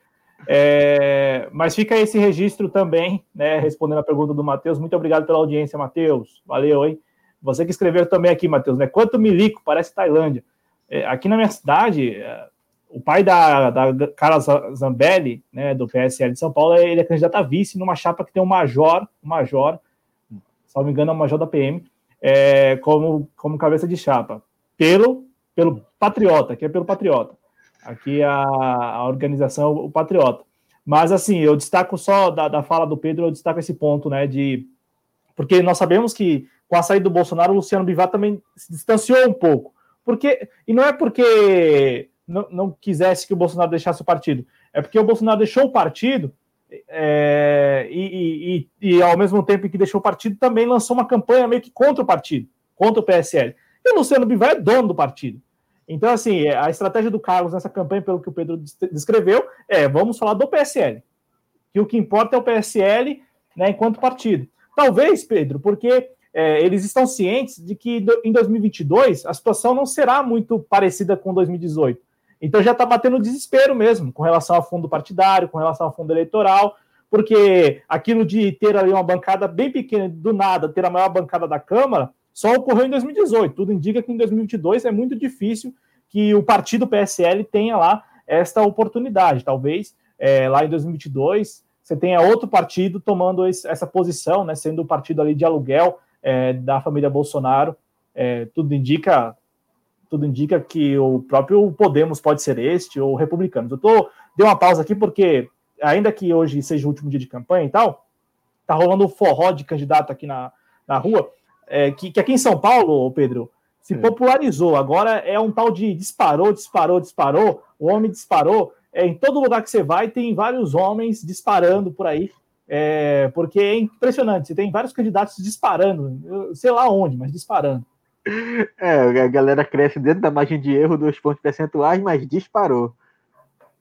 É, mas fica esse registro também, né? Respondendo a pergunta do Matheus. Muito obrigado pela audiência, Matheus. Valeu, hein? Você que escreveu também aqui, Matheus, né? Quanto milico, parece Tailândia. É, aqui na minha cidade, é, o pai da, da Carla Zambelli, né, do PSL de São Paulo, ele é candidato a vice numa chapa que tem um major, um major, me engano, é um major da PM, é, como, como cabeça de chapa, pelo, pelo Patriota, que é pelo Patriota. Aqui a, a organização, o Patriota. Mas, assim, eu destaco só da, da fala do Pedro, eu destaco esse ponto, né, de... Porque nós sabemos que com a saída do Bolsonaro, o Luciano Bivar também se distanciou um pouco. Porque, e não é porque não, não quisesse que o Bolsonaro deixasse o partido, é porque o Bolsonaro deixou o partido é, e, e, e, ao mesmo tempo que deixou o partido, também lançou uma campanha meio que contra o partido, contra o PSL. E o Luciano Bivar é dono do partido. Então, assim, a estratégia do Carlos nessa campanha, pelo que o Pedro descreveu, é vamos falar do PSL. Que o que importa é o PSL né, enquanto partido. Talvez, Pedro, porque é, eles estão cientes de que em 2022 a situação não será muito parecida com 2018. Então já está batendo desespero mesmo com relação ao fundo partidário, com relação ao fundo eleitoral, porque aquilo de ter ali uma bancada bem pequena, do nada, ter a maior bancada da Câmara, só ocorreu em 2018. Tudo indica que em 2022 é muito difícil que o partido PSL tenha lá esta oportunidade. Talvez é, lá em 2022 você tenha outro partido tomando esse, essa posição, né, sendo o partido ali de aluguel é, da família Bolsonaro. É, tudo indica tudo indica que o próprio Podemos pode ser este, ou republicanos. Eu tô, dei uma pausa aqui porque, ainda que hoje seja o último dia de campanha e tal, tá rolando um forró de candidato aqui na, na rua, é, que, que aqui em São Paulo, Pedro, se Sim. popularizou. Agora é um tal de disparou, disparou, disparou, o homem disparou. É, em todo lugar que você vai, tem vários homens disparando por aí. É, porque é impressionante, você tem vários candidatos disparando, sei lá onde, mas disparando. É, a galera cresce dentro da margem de erro dos pontos percentuais, mas disparou.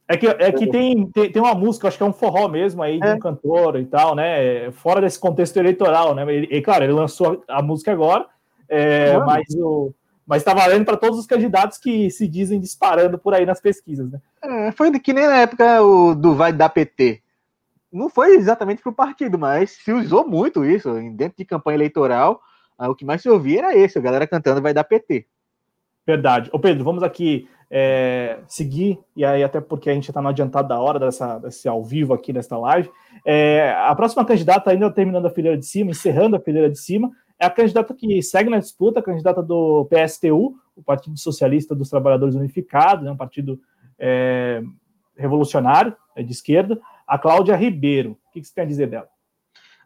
É que, é que tem, tem, tem, uma música, acho que é um forró mesmo aí, de é. um cantor e tal, né? Fora desse contexto eleitoral, né? E, claro, ele lançou a música agora, é, mas o. Mas está valendo para todos os candidatos que se dizem disparando por aí nas pesquisas, né? É, foi que nem na época o, do Vai da PT. Não foi exatamente para o partido, mas se usou muito isso dentro de campanha eleitoral ah, o que mais se ouvia era esse, a galera cantando vai dar PT. Verdade. Ô Pedro, vamos aqui é, seguir, e aí até porque a gente está no adiantado da hora dessa, desse ao vivo aqui nesta live. É, a próxima candidata, ainda terminando a fileira de cima, encerrando a fileira de cima, é a candidata que segue na disputa, a candidata do PSTU, o Partido Socialista dos Trabalhadores Unificados, né, um partido é, revolucionário, é de esquerda, a Cláudia Ribeiro. O que, você tem a dizer dela?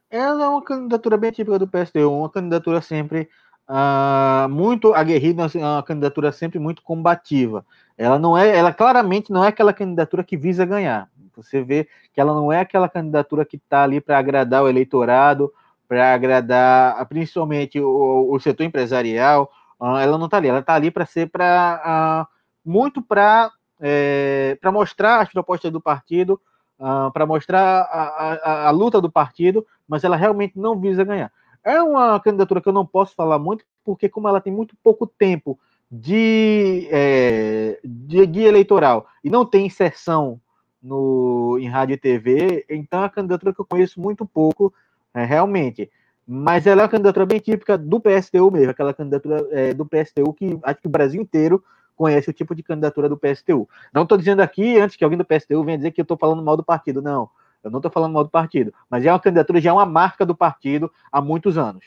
Ela é uma candidatura bem típica do PSTU, uma candidatura sempre uh, muito aguerrida, uma candidatura sempre muito combativa. Ela não é, ela claramente não é aquela candidatura que visa ganhar. Você vê que ela não é aquela candidatura que está ali para agradar o eleitorado, para agradar principalmente o, o, setor empresarial. Uh, ela não está ali, ela está ali para ser para uh, muito para é, para mostrar as propostas do partido, uh, para mostrar a, a, a, luta do partido, mas ela realmente não visa ganhar. É uma candidatura que eu não posso falar muito, porque como ela tem muito pouco tempo de, é, de guia eleitoral e não tem inserção no, em rádio e TV, então é uma candidatura que eu conheço muito pouco, é, realmente. Mas ela é uma candidatura bem típica do PSTU mesmo, aquela candidatura é, do PSTU que acho que o Brasil inteiro conhece o tipo de candidatura do PSTU. Não estou dizendo aqui, antes que alguém do PSTU venha dizer que eu estou falando mal do partido, não. Eu não estou falando mal do partido, mas é uma candidatura, já é uma marca do partido há muitos anos.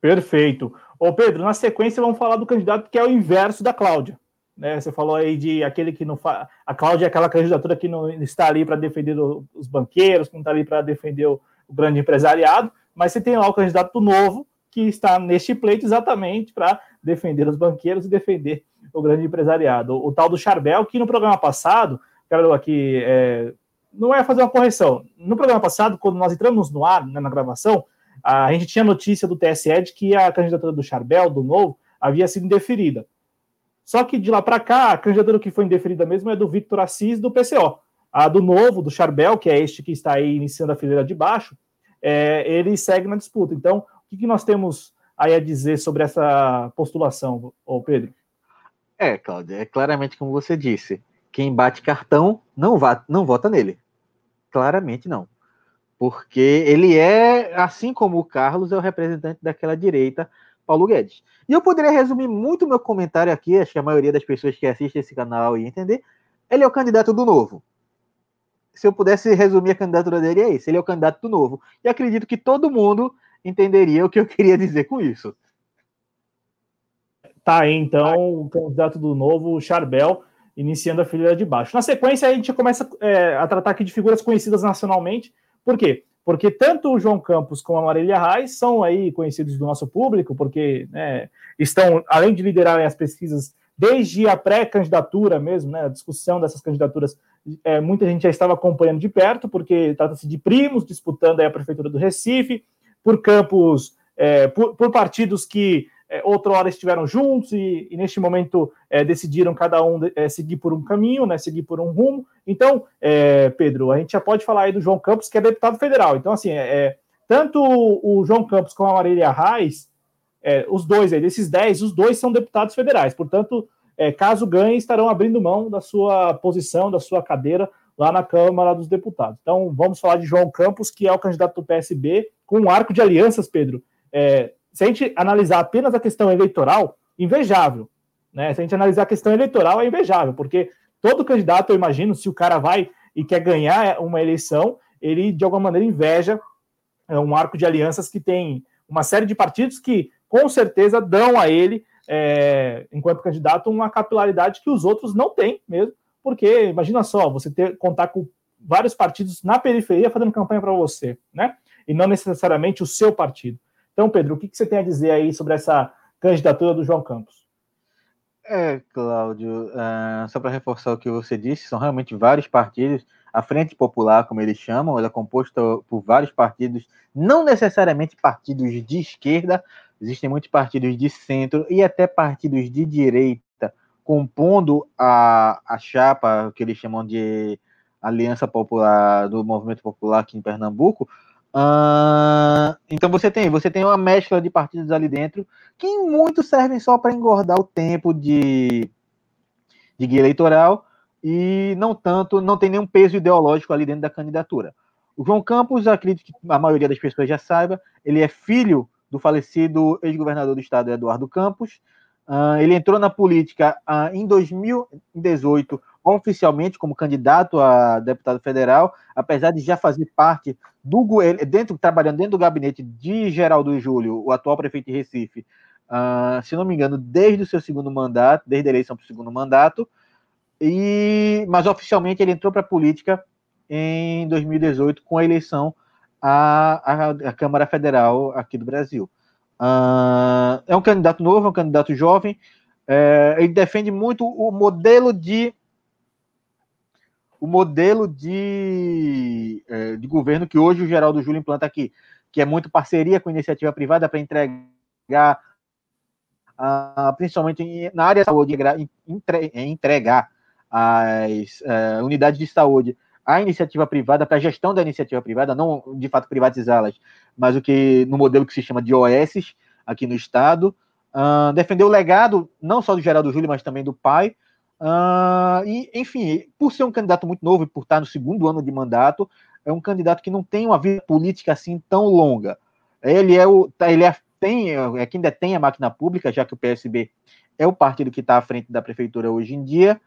Perfeito. Ô Pedro, na sequência vamos falar do candidato que é o inverso da Cláudia. Né? Você falou aí de aquele que não faz. A Cláudia é aquela candidatura que não está ali para defender os banqueiros, que não está ali para defender o, o grande empresariado, mas você tem lá o candidato novo que está neste pleito exatamente para defender os banqueiros e defender o grande empresariado. O, o, tal do Charbel, que no programa passado, quero aqui, é, não é fazer uma correção. No programa passado, quando nós entramos no ar, né, na gravação, a gente tinha notícia do TSE de que a candidatura do Charbel, do Novo, havia sido indeferida. Só que de lá para cá, a candidatura que foi indeferida mesmo é do Victor Assis, do PCO. A do Novo, do Charbel, que é este que está aí iniciando a fileira de baixo, é, ele segue na disputa. Então, o que, nós temos aí a dizer sobre essa postulação, Pedro? É, Cláudia, é claramente como você disse. Quem bate cartão não, va não vota nele. Claramente não. Porque ele é, assim como o Carlos, é o representante daquela direita, Paulo Guedes. E eu poderia resumir muito meu comentário aqui, acho que a maioria das pessoas que assistem esse canal ia entender. Ele é o candidato do novo. Se eu pudesse resumir a candidatura dele, é isso. Ele é o candidato do novo. E acredito que todo mundo entenderia o que eu queria dizer com isso. Tá aí, então, o candidato do novo, Charbel, iniciando a fileira de baixo. Na sequência, a gente começa é, a tratar aqui de figuras conhecidas nacionalmente. Por quê? Porque tanto o João Campos como a Marília Reis são aí conhecidos do nosso público, porque né, estão, além de liderarem as pesquisas desde a pré-candidatura mesmo, né, a discussão dessas candidaturas, é, muita gente já estava acompanhando de perto, porque trata-se de primos disputando a prefeitura do Recife, por campos, é, por, por, partidos que é, outrora estiveram juntos e, e neste momento é, decidiram cada um é, seguir por um caminho, né, seguir por um rumo. Então, é, Pedro, a gente já pode falar aí do João Campos, que é deputado federal. Então, assim, é, é tanto o João Campos como a Marília Reis, os dois aí, desses dez, os dois são deputados federais. Portanto, caso ganhem, estarão abrindo mão da sua posição, da sua cadeira lá na Câmara dos Deputados. Então, vamos falar de João Campos, que é o candidato do PSB, com um arco de alianças, Pedro. É, se a gente analisar apenas a questão eleitoral, invejável. Né? Se a gente analisar a questão eleitoral, é invejável, porque todo candidato, eu imagino, se o cara vai e quer ganhar uma eleição, ele de alguma maneira inveja é, um arco de alianças que tem uma série de partidos que com certeza dão a ele, é, enquanto candidato, uma capilaridade que os outros não têm mesmo, porque imagina só, você ter contar com vários partidos na periferia fazendo campanha para você, né? E não necessariamente o seu partido. Então, Pedro, o que, você tem a dizer aí sobre essa candidatura do João Campos? É, Cláudio, uh, só para reforçar o que você disse, são realmente vários partidos. A Frente Popular, como eles chamam, ela é composta por vários partidos, não necessariamente partidos de esquerda, existem muitos partidos de centro e até partidos de direita compondo a, a chapa que eles chamam de Aliança Popular do Movimento Popular aqui em Pernambuco. Uh, então você tem, você tem uma mescla de partidos ali dentro que em muito servem só para engordar o tempo de, de guia eleitoral e não tanto, não tem nenhum peso ideológico ali dentro da candidatura. O João Campos, acredito que a maioria das pessoas já saiba, ele é filho do falecido ex-governador do estado Eduardo Campos, Uh, ele entrou na política uh, em 2018, oficialmente como candidato a deputado federal, apesar de já fazer parte do dentro trabalhando dentro do gabinete de Geraldo Júlio, o atual prefeito de Recife, uh, se não me engano, desde o seu segundo mandato, desde a eleição para o segundo mandato, e mas oficialmente ele entrou para a política em 2018 com a eleição à, à, à Câmara Federal aqui do Brasil. Uh, é um candidato novo, é um candidato jovem. É, ele defende muito o modelo de o modelo de, é, de governo que hoje o Geraldo Júlio implanta aqui, que é muito parceria com iniciativa privada para entregar, uh, principalmente na área da saúde, entre, entregar as uh, unidades de saúde à iniciativa privada, para a gestão da iniciativa privada, não de fato privatizá-las, mas o que no modelo que se chama de OS aqui no estado. Uh, defendeu o legado não só do Geraldo Júlio, mas também do pai. Uh, e, enfim, por ser um candidato muito novo e por estar no segundo ano de mandato, é um candidato que não tem uma vida política assim tão longa. Ele é o, tá, ele é, tem, é quem detém a máquina pública, já que o PSB é o partido que está à frente da prefeitura hoje em dia.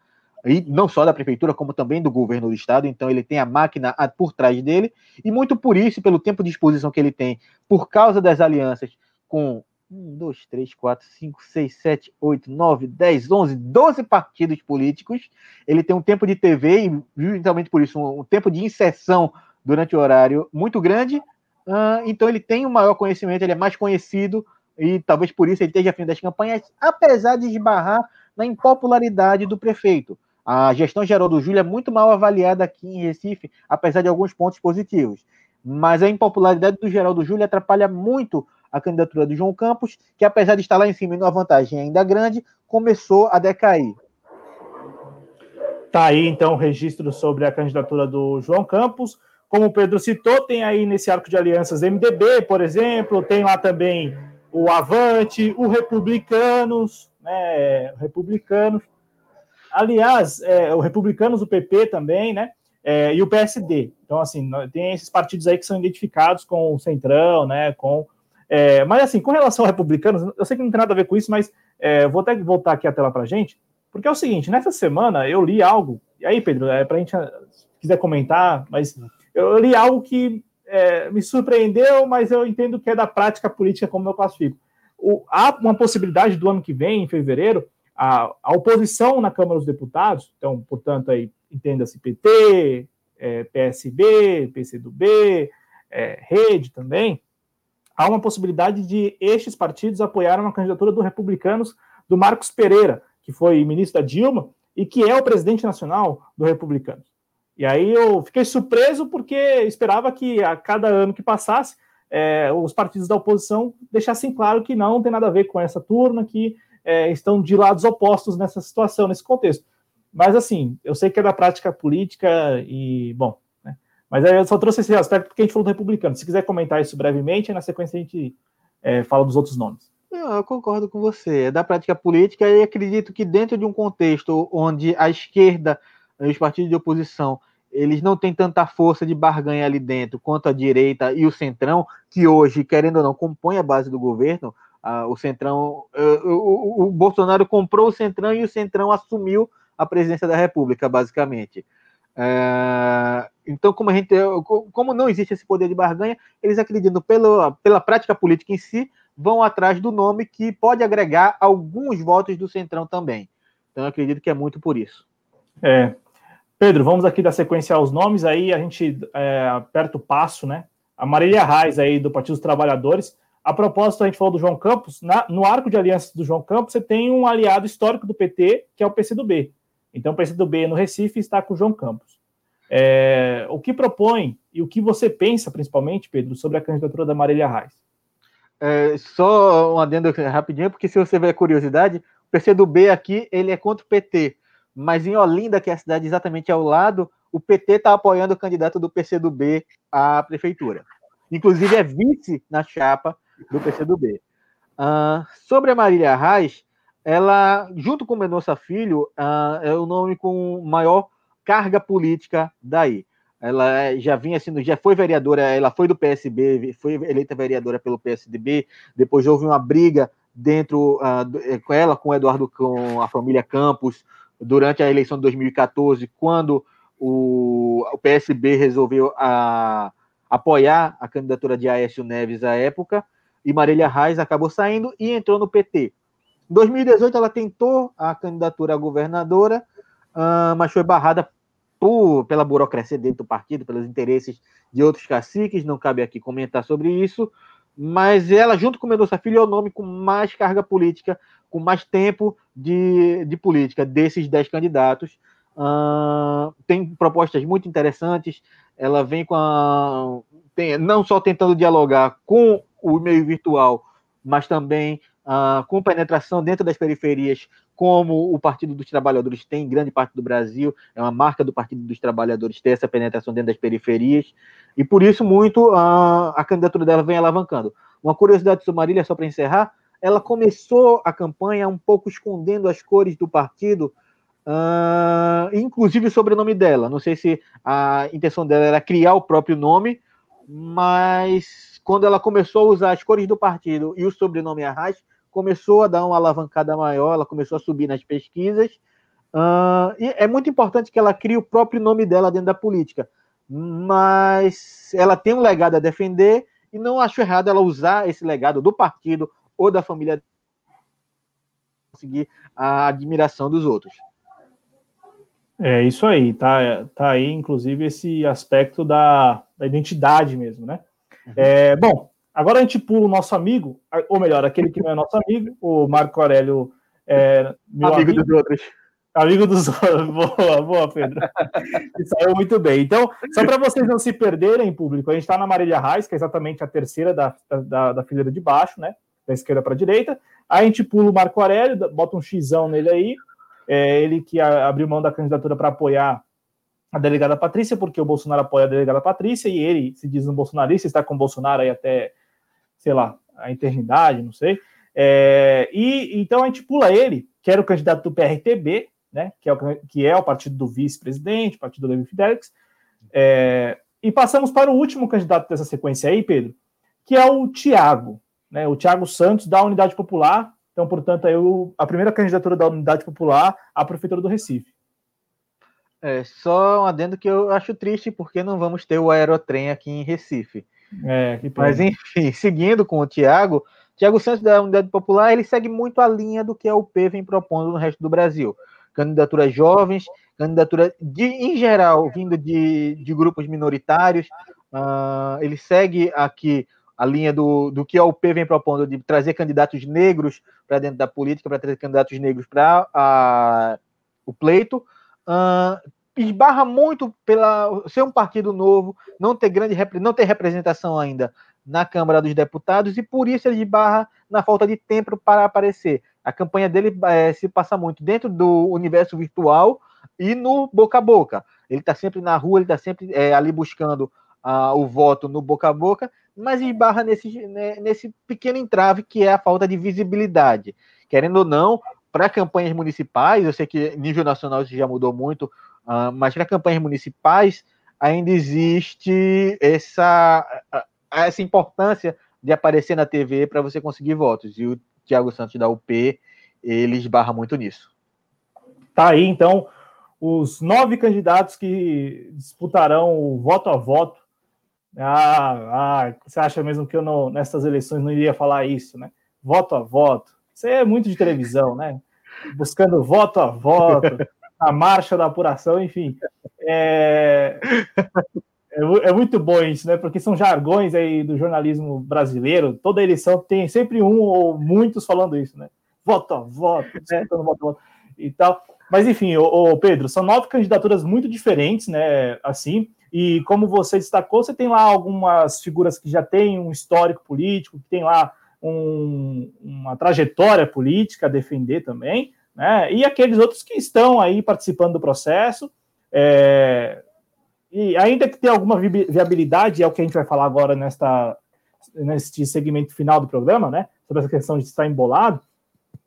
E não só da prefeitura, como também do governo do estado, então ele tem a máquina por trás dele, e muito por isso, pelo tempo de exposição que ele tem, por causa das alianças com 1, 2, 3, 4, 5, 6, 7, 8, 9, 10, 11, 12 partidos políticos, ele tem um tempo de TV, e justamente por isso, um, tempo de inserção durante o horário muito grande, uh, então ele tem um maior conhecimento, ele é mais conhecido, e talvez por isso ele esteja afim das campanhas, apesar de esbarrar na impopularidade do prefeito. A gestão geral do Júlio é muito mal avaliada aqui em Recife, apesar de alguns pontos positivos. Mas a impopularidade do Geraldo Júlio atrapalha muito a candidatura do João Campos, que apesar de estar lá em cima e numa vantagem ainda grande, começou a decair. Tá aí então o registro sobre a candidatura do João Campos. Como o Pedro citou, tem aí nesse arco de alianças MDB, por exemplo, tem lá também o Avante, o Republicanos, né? Republicanos. Aliás, é, o Republicanos, o PP também, né? É, e o PSD. Então, assim, tem esses partidos aí que são identificados com o Centrão, né? Com, é, mas, assim, com relação ao Republicanos, eu sei que não tem nada a ver com isso, mas é, vou até voltar aqui a tela para gente, porque é o seguinte: nessa semana eu li algo, e aí, Pedro, é para a gente, se quiser comentar, mas eu li algo que é, me surpreendeu, mas eu entendo que é da prática política, como eu classifico. O, há uma possibilidade do ano que vem, em fevereiro, a, a oposição na Câmara dos Deputados, então, portanto, aí entenda-se PT, é, PSB, PCdoB, é, Rede também, há uma possibilidade de estes partidos apoiarem uma candidatura do Republicanos do Marcos Pereira, que foi ministro da Dilma e que é o presidente nacional do Republicanos. E aí eu fiquei surpreso porque esperava que a cada ano que passasse, é, os partidos da oposição deixassem claro que não tem nada a ver com essa turma, que é, estão de lados opostos nessa situação, nesse contexto. Mas, assim, eu sei que é da prática política e, bom, né? mas eu só trouxe esse aspecto porque a gente falou do republicano. Se quiser comentar isso brevemente, na sequência a gente é, fala dos outros nomes. Eu concordo com você. É da prática política e acredito que dentro de um contexto onde a esquerda, os partidos de oposição, eles não têm tanta força de barganha ali dentro quanto a direita e o centrão, que hoje, querendo ou não, compõe a base do governo, ah, o Centrão, uh, o, o, Bolsonaro comprou o Centrão e o Centrão assumiu a presidência da República, basicamente. Uh, então, como a gente, como não existe esse poder de barganha, eles acreditam pela, pela prática política em si, vão atrás do nome que pode agregar alguns votos do Centrão também. Então, acredito que é muito por isso. É. Pedro, vamos aqui dar sequência aos nomes, aí a gente é, aperta o passo, né? A Marília Reis aí do Partido dos Trabalhadores a propósito, a gente falou do João Campos, na, no arco de alianças do João Campos, você tem um aliado histórico do PT, que é o PCdoB. Então, o PCdoB no Recife está com o João Campos. É, o que propõe e o que você pensa, principalmente, Pedro, sobre a candidatura da Marília Reis? É, só um adendo rapidinho, porque se você ver a curiosidade, o PCdoB aqui, ele é contra o PT, mas em Olinda, que é a cidade exatamente ao lado, o PT está apoiando o candidato do PCdoB à prefeitura. Inclusive é vice na chapa do PCdoB. Uh, sobre a Marília Reis, ela, junto com Mendonça Filho, uh, é o nome com maior carga política daí. Ela já vinha sendo, já foi vereadora, ela foi do PSB, foi eleita vereadora pelo PSDB, depois houve uma briga dentro uh, com ela, com o Eduardo, com a família Campos, durante a eleição de 2014, quando o, o PSB resolveu apoiar a candidatura de Aécio Neves à época, e Marília Reis acabou saindo e entrou no PT. Em 2018, ela tentou a candidatura a governadora, uh, mas foi barrada por, pela burocracia dentro do partido, pelos interesses de outros caciques, não cabe aqui comentar sobre isso, mas ela, junto com Mendonça Filho, é o nome com mais carga política, com mais tempo de, de política desses dez candidatos. Uh, tem propostas muito interessantes. Ela vem com a, tem, não só tentando dialogar com o meio virtual, mas também uh, com penetração dentro das periferias, como o Partido dos Trabalhadores tem em grande parte do Brasil, é uma marca do Partido dos Trabalhadores ter essa penetração dentro das periferias, e por isso muito uh, a candidatura dela vem alavancando. Uma curiosidade sobre Marília, só para encerrar, ela começou a campanha um pouco escondendo as cores do partido, uh, inclusive o sobrenome dela. Não sei se a intenção dela era criar o próprio nome, mas quando ela começou a usar as cores do partido e o sobrenome Arras, começou a dar uma alavancada maior, ela começou a subir nas pesquisas, Uh, e é muito importante que ela crie o próprio nome dela dentro da política. Mas ela tem um legado a defender e não acho errado ela usar esse legado do partido ou da família conseguir a admiração dos outros. É isso aí, tá, tá aí, inclusive, esse aspecto da, da identidade mesmo, né? Uhum. É, bom, agora a gente pula o nosso amigo, ou melhor, aquele que não é nosso amigo, o Marco Aurélio. É, amigo, amigo dos outros. Amigo dos outros. Boa, boa, Pedro. saiu muito bem. Então, só para vocês não se perderem, público, a gente está na Marília Reis, que é exatamente a terceira da, da, da fileira de baixo, né? Da esquerda para a direita. Aí a gente pula o Marco Aurélio, bota um xão nele aí, é ele que abriu mão da candidatura para apoiar a delegada Patrícia, porque o Bolsonaro apoia a delegada Patrícia e ele se diz um bolsonarista, está com o Bolsonaro aí até, sei lá, a eternidade, não sei. É, e então a gente pula ele, que era o candidato do PRTB, né, que, é o, que é o partido do vice-presidente, partido do David Fidelix, é, e passamos para o último candidato dessa sequência aí, Pedro, que é o Tiago, né, o Tiago Santos, da Unidade Popular, então, portanto, aí a primeira candidatura da Unidade Popular à Prefeitura do Recife. É, só um adendo que eu acho triste, porque não vamos ter o aerotrem aqui em Recife. É, Mas, enfim, seguindo com o Tiago, Tiago Santos da Unidade Popular, ele segue muito a linha do que a UP vem propondo no resto do Brasil. Candidaturas jovens, candidatura de, em geral, vindo de, de grupos minoritários. Uh, ele segue aqui a linha do, do que a UP vem propondo de trazer candidatos negros para dentro da política, para trazer candidatos negros para o pleito. Uh, esbarra muito pela ser um partido novo, não ter grande não ter representação ainda na Câmara dos Deputados e por isso ele esbarra na falta de tempo para aparecer. A campanha dele é, se passa muito dentro do universo virtual e no boca a boca. Ele está sempre na rua, ele está sempre é, ali buscando uh, o voto no boca a boca mas esbarra nesse, né, nesse pequeno entrave que é a falta de visibilidade. Querendo ou não, para campanhas municipais, eu sei que nível nacional isso já mudou muito, uh, mas para campanhas municipais ainda existe essa, essa importância de aparecer na TV para você conseguir votos. E o Tiago Santos da UP, ele esbarra muito nisso. Tá aí, então, os nove candidatos que disputarão o voto a voto ah, ah, você acha mesmo que eu não, nessas eleições não iria falar isso, né? Voto a voto. Isso é muito de televisão, né? Buscando voto a voto, a marcha da apuração, enfim. É, é, é, muito bom isso, né? Porque são jargões aí do jornalismo brasileiro. Toda eleição tem sempre um ou muitos falando isso, né? Voto a voto, disputando voto a voto e tal. Mas enfim, o Pedro, são nove candidaturas muito diferentes, né? Assim, e como você destacou, você tem lá algumas figuras que já têm um histórico político, que tem lá um, uma trajetória política a defender também, né? E aqueles outros que estão aí participando do processo. É, e ainda que tenha alguma viabilidade, é o que a gente vai falar agora nesta, neste segmento final do programa, né? Sobre essa questão de estar embolado.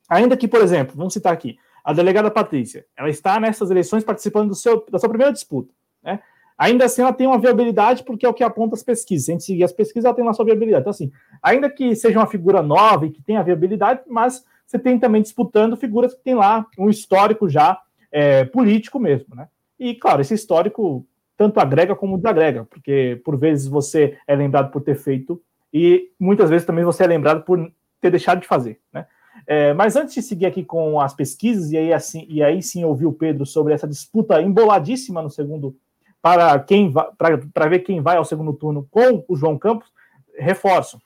Ainda que, por exemplo, vamos citar aqui, a delegada Patrícia, ela está nessas eleições participando do seu, da sua primeira disputa, né? Ainda assim, ela tem uma viabilidade, porque é o que aponta as pesquisas. Se a gente seguir as pesquisas, ela tem uma sua viabilidade. Então, assim, ainda que seja uma figura nova e que tenha viabilidade, mas você tem também disputando figuras que têm lá um histórico já é, político mesmo, né? E, claro, esse histórico tanto agrega como desagrega, porque por vezes você é lembrado por ter feito e muitas vezes também você é lembrado por ter deixado de fazer, né? É, mas antes de seguir aqui com as pesquisas e aí, assim, e aí sim ouvir o Pedro sobre essa disputa emboladíssima no segundo para quem para ver quem vai ao segundo turno com o João Campos, reforço,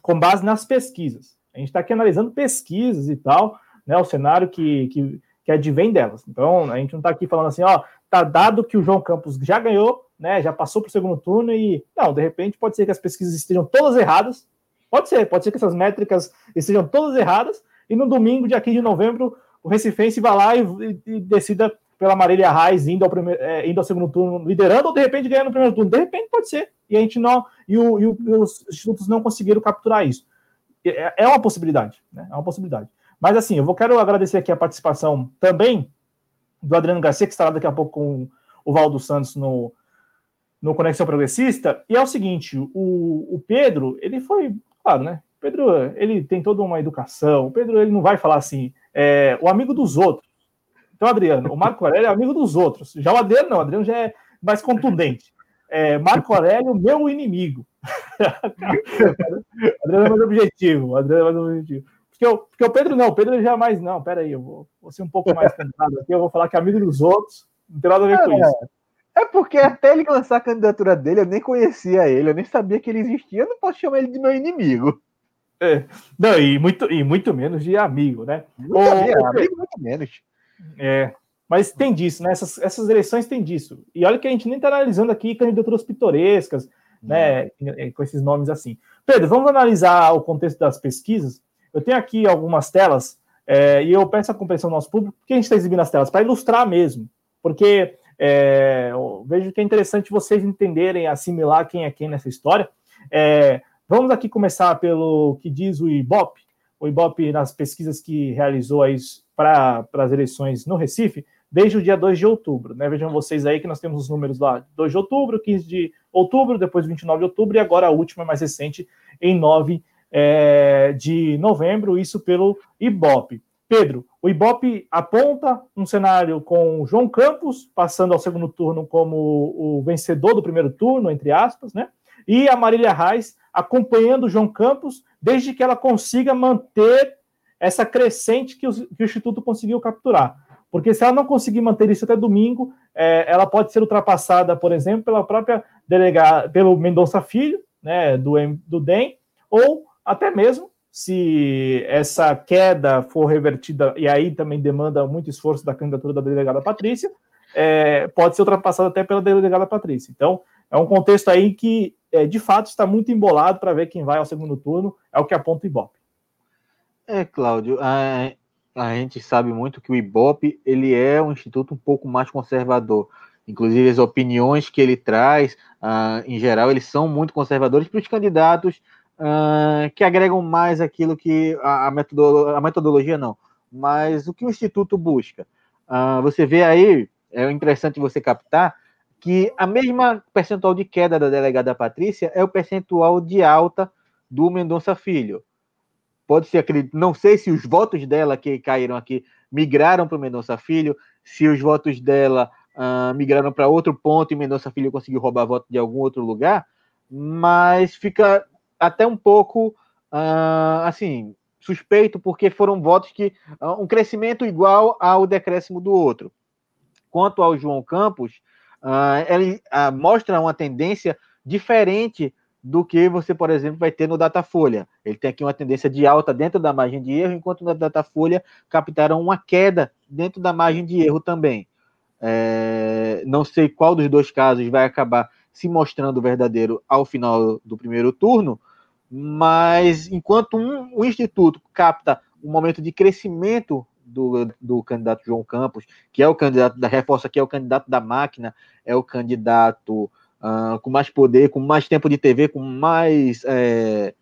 com base nas pesquisas. A gente está aqui analisando pesquisas e tal, né? O cenário que, que, que advém delas. Então, a gente não está aqui falando assim, ó, tá dado que o João Campos já ganhou, né? Já passou para o segundo turno e não, de repente pode ser que as pesquisas estejam todas erradas. Pode ser, pode ser que essas métricas estejam todas erradas, e no domingo, dia 15 de novembro, o Recifense vai lá e, e, e decida pela Marília Reis indo ao, primeiro, é, indo ao segundo turno, liderando, ou de repente ganhando no primeiro turno. De repente pode ser. E a gente não. E, o, e, o, e os institutos não conseguiram capturar isso. É, é uma possibilidade, né? É uma possibilidade. Mas assim, eu vou, quero agradecer aqui a participação também do Adriano Garcia, que estará daqui a pouco com o Valdo Santos no, no Conexão Progressista. E é o seguinte: o, o Pedro, ele foi, claro, né? O Pedro, ele tem toda uma educação. O Pedro, ele não vai falar assim, é, o amigo dos outros Então, Adriano, o Marco Aurélio é amigo dos outros. Já o Adriano não, o Adriano já é mais contundente. É, Marco Aurélio, meu inimigo. Adriano é mais objetivo. Adriano é mais objetivo. Porque, eu, porque o Pedro não, o Pedro já é mais. Não, peraí, eu vou, vou ser um pouco mais cantado aqui. Eu vou falar que é amigo dos outros. Não tem nada a ver com isso. É porque até ele lançar a candidatura dele, eu nem conhecia ele, eu nem sabia que ele existia, eu não posso chamar ele de meu inimigo. É, não, e muito, e muito menos de amigo, né? Muito Ou, amigo, muito menos. É, mas tem disso, né? Essas, essas eleições tem disso. E olha que a gente nem está analisando aqui candidaturas pitorescas, né? Com esses nomes assim. Pedro, vamos analisar o contexto das pesquisas. Eu tenho aqui algumas telas é, e eu peço a compreensão do nosso público, porque a gente está exibindo as telas? Para ilustrar mesmo. Porque é, vejo que é interessante vocês entenderem, assimilar quem é quem nessa história. É, vamos aqui começar pelo que diz o Ibope. O Ibope, nas pesquisas que realizou para as eleições no Recife, desde o dia 2 de outubro. Né? Vejam vocês aí que nós temos os números lá: 2 de outubro, 15 de outubro, depois 29 de outubro, e agora a última mais recente, em 9 é, de novembro, isso pelo Ibope. Pedro, o Ibope aponta um cenário com João Campos passando ao segundo turno como o vencedor do primeiro turno, entre aspas, né? E a Marília Reis acompanhando o João Campos desde que ela consiga manter essa crescente que o, que o Instituto conseguiu capturar. Porque se ela não conseguir manter isso até domingo, é, ela pode ser ultrapassada, por exemplo, pela própria delegada, pelo Mendonça Filho, né, do, do DEM, ou até mesmo se essa queda for revertida, e aí também demanda muito esforço da candidatura da delegada Patrícia, é, pode ser ultrapassada até pela delegada Patrícia. Então, é um contexto aí que, é, de fato, está muito embolado para ver quem vai ao segundo turno, é o que aponta o Ibope. É, Cláudio, a, a gente sabe muito que o Ibope ele é um instituto um pouco mais conservador. Inclusive, as opiniões que ele traz, uh, em geral, eles são muito conservadores para os candidatos uh, que agregam mais aquilo que a, a, metodologia, a, metodologia não, mas o que o Instituto busca. Uh, você vê aí, é interessante você captar, que a mesma percentual de queda da delegada Patrícia é o percentual de alta do Mendonça Filho. Pode ser, acredito, não sei se os votos dela que caíram aqui migraram para o Mendonça Filho, se os votos dela uh, migraram para outro ponto e Mendonça Filho conseguiu roubar voto de algum outro lugar, mas fica até um pouco, uh, assim, suspeito, porque foram votos que. Uh, um crescimento igual ao decréscimo do outro. Quanto ao João Campos, ele mostra uma tendência diferente do que você, por exemplo, vai ter no Datafolha. Ele tem aqui uma tendência de alta dentro da margem de erro, enquanto no Datafolha captaram uma queda dentro da margem de erro também. É, não sei qual dos dois casos vai acabar se mostrando verdadeiro ao final do primeiro turno, mas enquanto um, o Instituto capta um momento de crescimento do, do candidato João Campos, que é o candidato da reforça, que é o candidato da máquina, é o candidato uh, com mais poder, com mais tempo de TV, com mais é,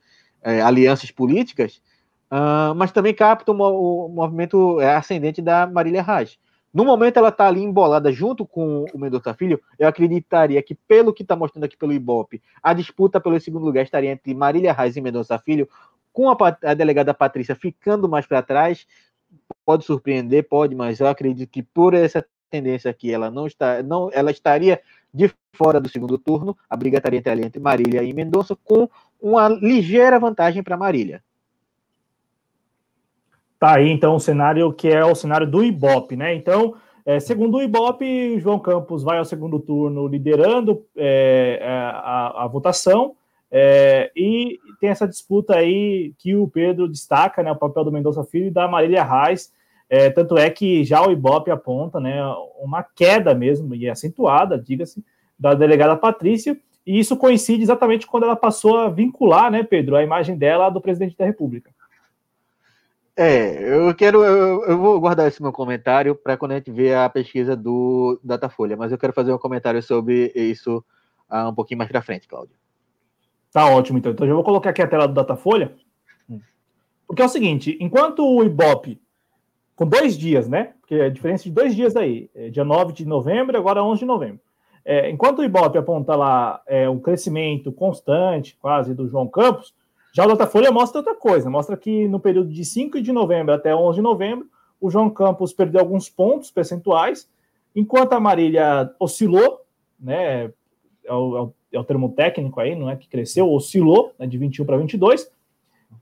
é, alianças políticas, uh, mas também capta o, o movimento é, ascendente da Marília Reis. No momento ela está ali embolada junto com o Mendonça Filho, eu acreditaria que, pelo que está mostrando aqui pelo Ibope, a disputa pelo segundo lugar estaria entre Marília Reis e Mendonça Filho, com a, a delegada Patrícia ficando mais para trás. Pode surpreender, pode, mas eu acredito que por essa tendência aqui, ela não está, não, ela estaria de fora do segundo turno, a briga estaria entre, entre Marília e Mendonça, com uma ligeira vantagem para Marília. Tá aí, então, o cenário que é o cenário do Ibope, né? Então, é, segundo o Ibope, João Campos vai ao segundo turno liderando é, é, a, a, votação é, e tem essa disputa aí que o Pedro destaca, né? O papel do Mendonça Filho e da Marília Reis. É, tanto é que já o Ibope aponta né, uma queda mesmo, e acentuada, diga-se, da delegada Patrícia, e isso coincide exatamente quando ela passou a vincular, né, Pedro, a imagem dela do presidente da República. É, eu quero, eu, eu, vou guardar esse meu comentário para quando a gente ver a pesquisa do Datafolha, mas eu quero fazer um comentário sobre isso uh, um pouquinho mais para frente, Cláudio. Tá ótimo, então. Então, eu vou colocar aqui a tela do Datafolha, porque é o seguinte: enquanto o Ibope, com dois dias, né? Porque é a diferença de dois dias aí, é dia 9 de novembro agora 11 de novembro. É, enquanto o Ibope aponta lá é, um crescimento constante, quase, do João Campos, já o Datafolha mostra outra coisa, mostra que no período de 5 de novembro até 11 de novembro, o João Campos perdeu alguns pontos percentuais, enquanto a Marília oscilou, né? É o, é o, é termo técnico aí, não é que cresceu, oscilou né, de 21 para 22.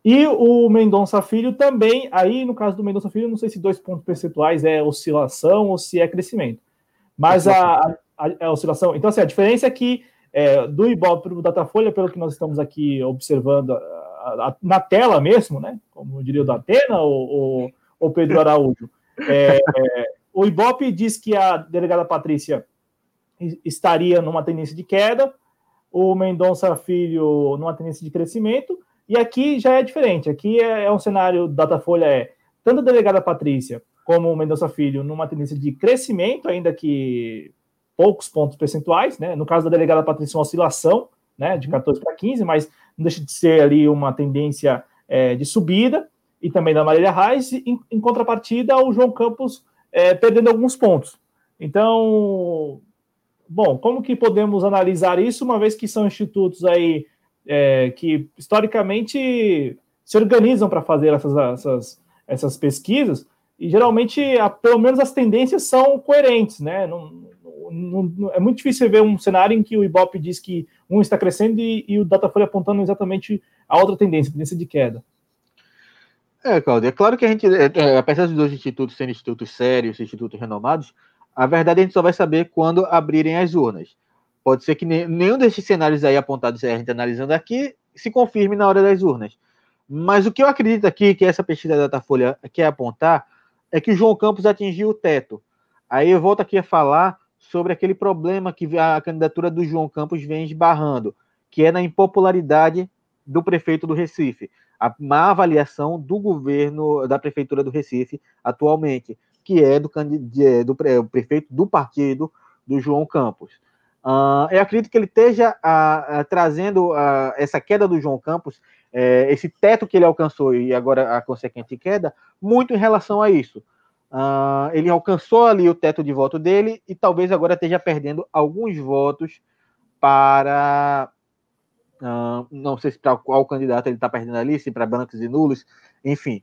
E o Mendonça Filho também, aí no caso do Mendonça Filho, não sei se dois pontos percentuais é oscilação ou se é crescimento. Mas a, a, a, a oscilação. Então, assim, a diferença é que é, do Ibope para o Datafolha, pelo que nós estamos aqui observando na tela mesmo, né? Como diria o Datena ou o Pedro Araújo. É, o Ibope diz que a delegada Patrícia estaria numa tendência de queda, o Mendonça Filho numa tendência de crescimento, e aqui já é diferente. Aqui é, é um cenário, Datafolha é tanto a delegada Patrícia como o Mendonça Filho numa tendência de crescimento, ainda que poucos pontos percentuais, né? No caso da delegada Patrícia, uma oscilação, né, de 14 para 15, mas não deixa de ser ali uma tendência é, de subida, e também da Marília Reis, em, em contrapartida, o João Campos é, perdendo alguns pontos. Então, bom, como que podemos analisar isso, uma vez que são institutos aí é, que historicamente se organizam para fazer essas, essas, essas pesquisas, e geralmente, a, pelo menos as tendências são coerentes, né? Não, não, não, é muito difícil ver um cenário em que o Ibope diz que um está crescendo e, e o Datafolha apontando exatamente a outra tendência, a tendência de queda. É, Claudio, é claro que a gente, é, é, apesar dos dois institutos serem institutos sérios, institutos renomados, a verdade a gente só vai saber quando abrirem as urnas. Pode ser que nenhum desses cenários aí apontados, a gente analisando aqui, se confirme na hora das urnas. Mas o que eu acredito aqui, que essa pesquisa da Datafolha quer apontar, é que o João Campos atingiu o teto. Aí eu volto aqui a falar sobre aquele problema que a candidatura do João Campos vem esbarrando, que é na impopularidade do prefeito do Recife a má avaliação do governo da prefeitura do Recife atualmente, que é do, do prefeito do partido do João Campos. Uh, eu acredito que ele esteja uh, uh, trazendo essa queda do João Campos, eh, esse teto que ele alcançou e agora a consequente queda, muito em relação a isso. ele alcançou ali o teto de voto dele e talvez agora esteja perdendo alguns votos para não sei se para qual candidato ele está perdendo ali, se para brancos e nulos, enfim.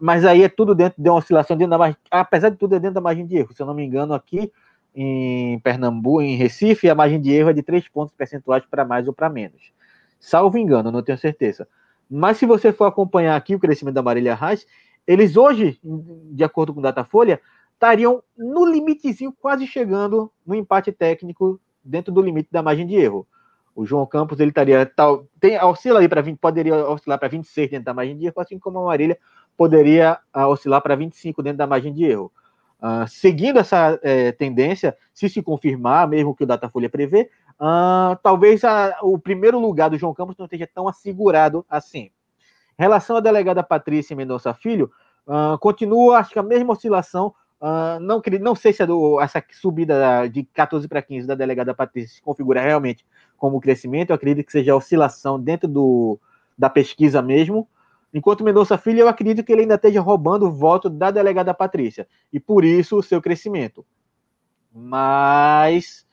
Mas aí é tudo dentro de uma oscilação dentro da margem, apesar de tudo é dentro da margem de erro. Se eu não me engano, aqui em Pernambuco, em Recife, a margem de erro é de 3 pontos percentuais para mais ou para menos. Salvo engano, não tenho certeza. Mas se você for acompanhar aqui o crescimento da Marília Reis, eles hoje, de acordo com o Datafolha, estariam no limitezinho, quase chegando no empate técnico dentro do limite da margem de erro. O João Campos ele estaria tal, tem oscila aí para 20, poderia oscilar para 26 dentro da margem de erro, assim como a Marília poderia uh, oscilar para 25 dentro da margem de erro. Uh, seguindo essa é, tendência, se se confirmar, mesmo que o Datafolha prevê, uh, talvez a, o primeiro lugar do João Campos não esteja tão assegurado assim. Em relação à delegada Patrícia Mendonça Filho, continua, acho que a mesma oscilação, Uh, não, não sei se do, essa subida de 14 para 15 da delegada Patrícia se configura realmente como crescimento, eu acredito que seja oscilação dentro do, da pesquisa mesmo. Enquanto Mendonça Filho, eu acredito que ele ainda esteja roubando o voto da delegada Patrícia, e por isso o seu crescimento. Mas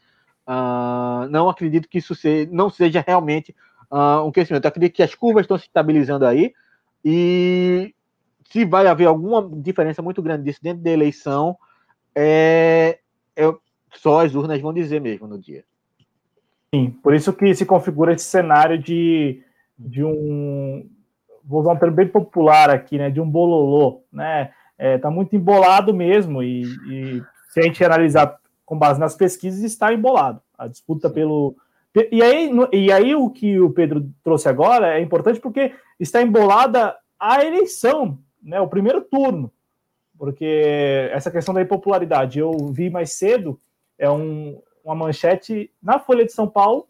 uh, não acredito que isso seja, não seja realmente uh, um crescimento. Eu acredito que as curvas estão se estabilizando aí, e se vai haver alguma diferença muito grande disso dentro da eleição, é, é, só as urnas vão dizer mesmo no dia. Sim, por isso que se configura esse cenário de, de um, vou usar um termo bem popular aqui, né, de um bololô, né, é, tá muito embolado mesmo, e, e, se a gente analisar com base nas pesquisas, está embolado, a disputa pelo... E aí, e aí o que o Pedro trouxe agora é importante porque está embolada a eleição né, o primeiro turno, porque essa questão da impopularidade eu vi mais cedo, é um, uma manchete na Folha de São Paulo,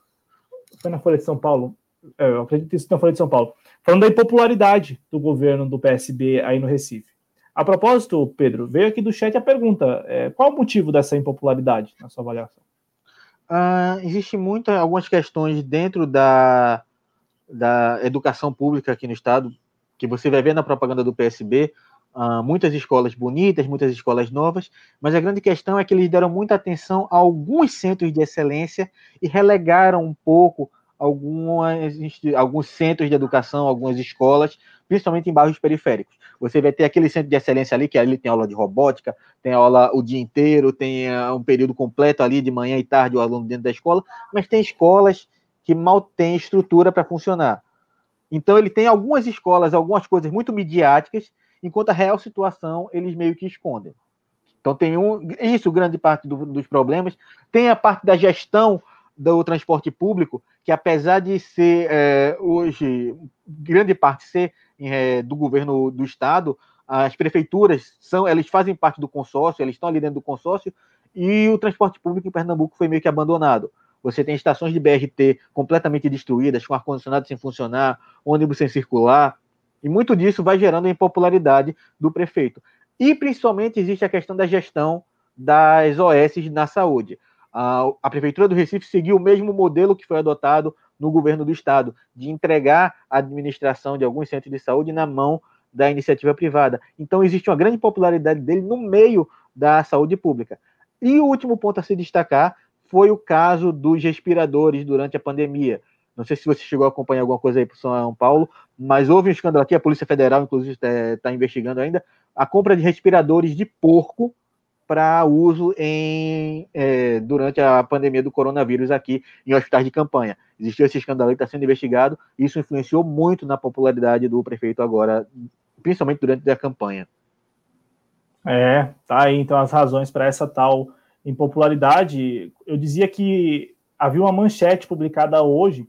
foi na Folha de São Paulo, é, eu acredito isso na Folha de São Paulo, falando da impopularidade do governo do PSB aí no Recife. A propósito, Pedro, veio aqui do chat a pergunta: é, qual o motivo dessa impopularidade na sua avaliação? Uh, Existem algumas questões dentro da, da educação pública aqui no estado, que você vai ver na propaganda do PSB, ah, muitas escolas bonitas, muitas escolas novas, mas a grande questão é que eles deram muita atenção a alguns centros de excelência e relegaram um pouco algumas, alguns centros de educação, algumas escolas, principalmente em bairros periféricos. Você vai ter aquele centro de excelência ali, que ali tem aula de robótica, tem aula o dia inteiro, tem uh, um período completo ali, de manhã e tarde, o aluno dentro da escola, mas tem escolas que mal têm estrutura para funcionar. Então, ele tem algumas escolas, algumas coisas muito midiáticas, enquanto a real situação eles meio que escondem. Então, tem um, isso, grande parte do, dos problemas. Tem a parte da gestão do transporte público, que apesar de ser é, hoje, grande parte ser é, do governo do estado, as prefeituras são, elas fazem parte do consórcio, elas estão ali dentro do consórcio, e o transporte público em Pernambuco foi meio que abandonado. Você tem estações de BRT completamente destruídas, com ar-condicionado sem funcionar, ônibus sem circular, e muito disso vai gerando a impopularidade do prefeito. E principalmente existe a questão da gestão das OS na saúde. A, Prefeitura do Recife seguiu o mesmo modelo que foi adotado no governo do estado, de entregar a administração de alguns centros de saúde na mão da iniciativa privada. Então, existe uma grande popularidade dele no meio da saúde pública. E o último ponto a se destacar foi o caso dos respiradores durante a pandemia. Não sei se você chegou a acompanhar alguma coisa aí para São Paulo, mas houve um escândalo aqui, a Polícia Federal, inclusive, está investigando ainda, a compra de respiradores de porco para uso em, é, durante a pandemia do coronavírus aqui em hospitais de campanha. Existiu esse escândalo que está sendo investigado, isso influenciou muito na popularidade do prefeito agora, principalmente durante a campanha. É, tá aí então as razões para essa tal impopularidade. Eu dizia que havia uma manchete publicada hoje,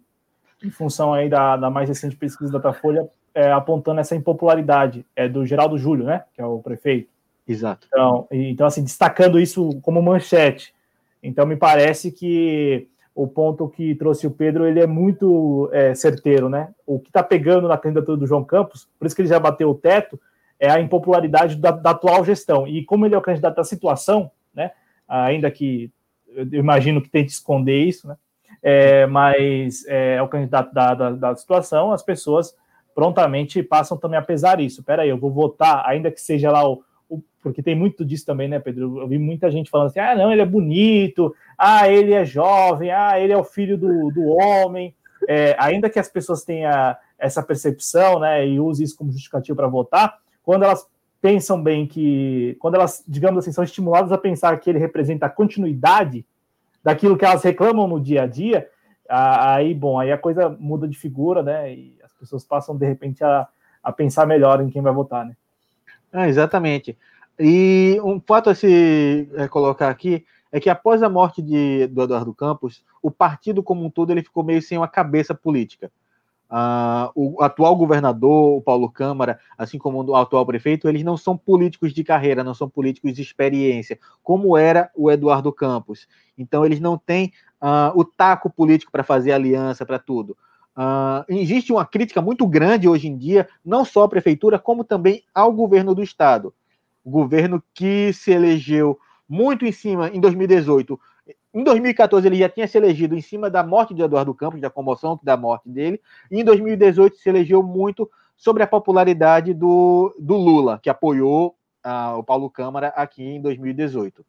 em função aí da, da mais recente pesquisa da Datafolha, é, apontando essa impopularidade é do Geraldo Júlio, né, que é o prefeito. Exato. Então, então, assim, destacando isso como manchete. Então, me parece que o ponto que trouxe o Pedro, ele é muito é, certeiro, né? O que está pegando na candidatura do João Campos, por isso que ele já bateu o teto, é a impopularidade da, da atual gestão. E como ele é o candidato da situação, né? Ainda que eu imagino que tente esconder isso, né? É, mas é, é, o candidato da, da, da situação, as pessoas prontamente passam também a pesar isso. Peraí, eu vou votar, ainda que seja lá o, porque tem muito disso também, né, Pedro? Eu vi muita gente falando assim: ah, não, ele é bonito, ah, ele é jovem, ah, ele é o filho do, do homem. É, ainda que as pessoas tenham essa percepção, né, e usem isso como justificativo para votar, quando elas pensam bem que, quando elas, digamos assim, são estimuladas a pensar que ele representa a continuidade daquilo que elas reclamam no dia a dia, aí, bom, aí a coisa muda de figura, né, e as pessoas passam, de repente, a, a pensar melhor em quem vai votar, né. Ah, exatamente. E um fato a se é, colocar aqui é que após a morte de, do Eduardo Campos, o partido como um todo ele ficou meio sem uma cabeça política. Uh, o atual governador, o Paulo Câmara, assim como o atual prefeito, eles não são políticos de carreira, não são políticos de experiência, como era o Eduardo Campos. Então, eles não têm uh, o taco político para fazer aliança, para tudo. Uh, existe uma crítica muito grande hoje em dia, não só à prefeitura, como também ao governo do estado o governo que se elegeu muito em cima em 2018. Em 2014 ele já tinha se elegido em cima da morte de Eduardo Campos, da comoção da morte dele, e em 2018 se elegeu muito sobre a popularidade do, do Lula, que apoiou uh, o Paulo Câmara aqui em 2018.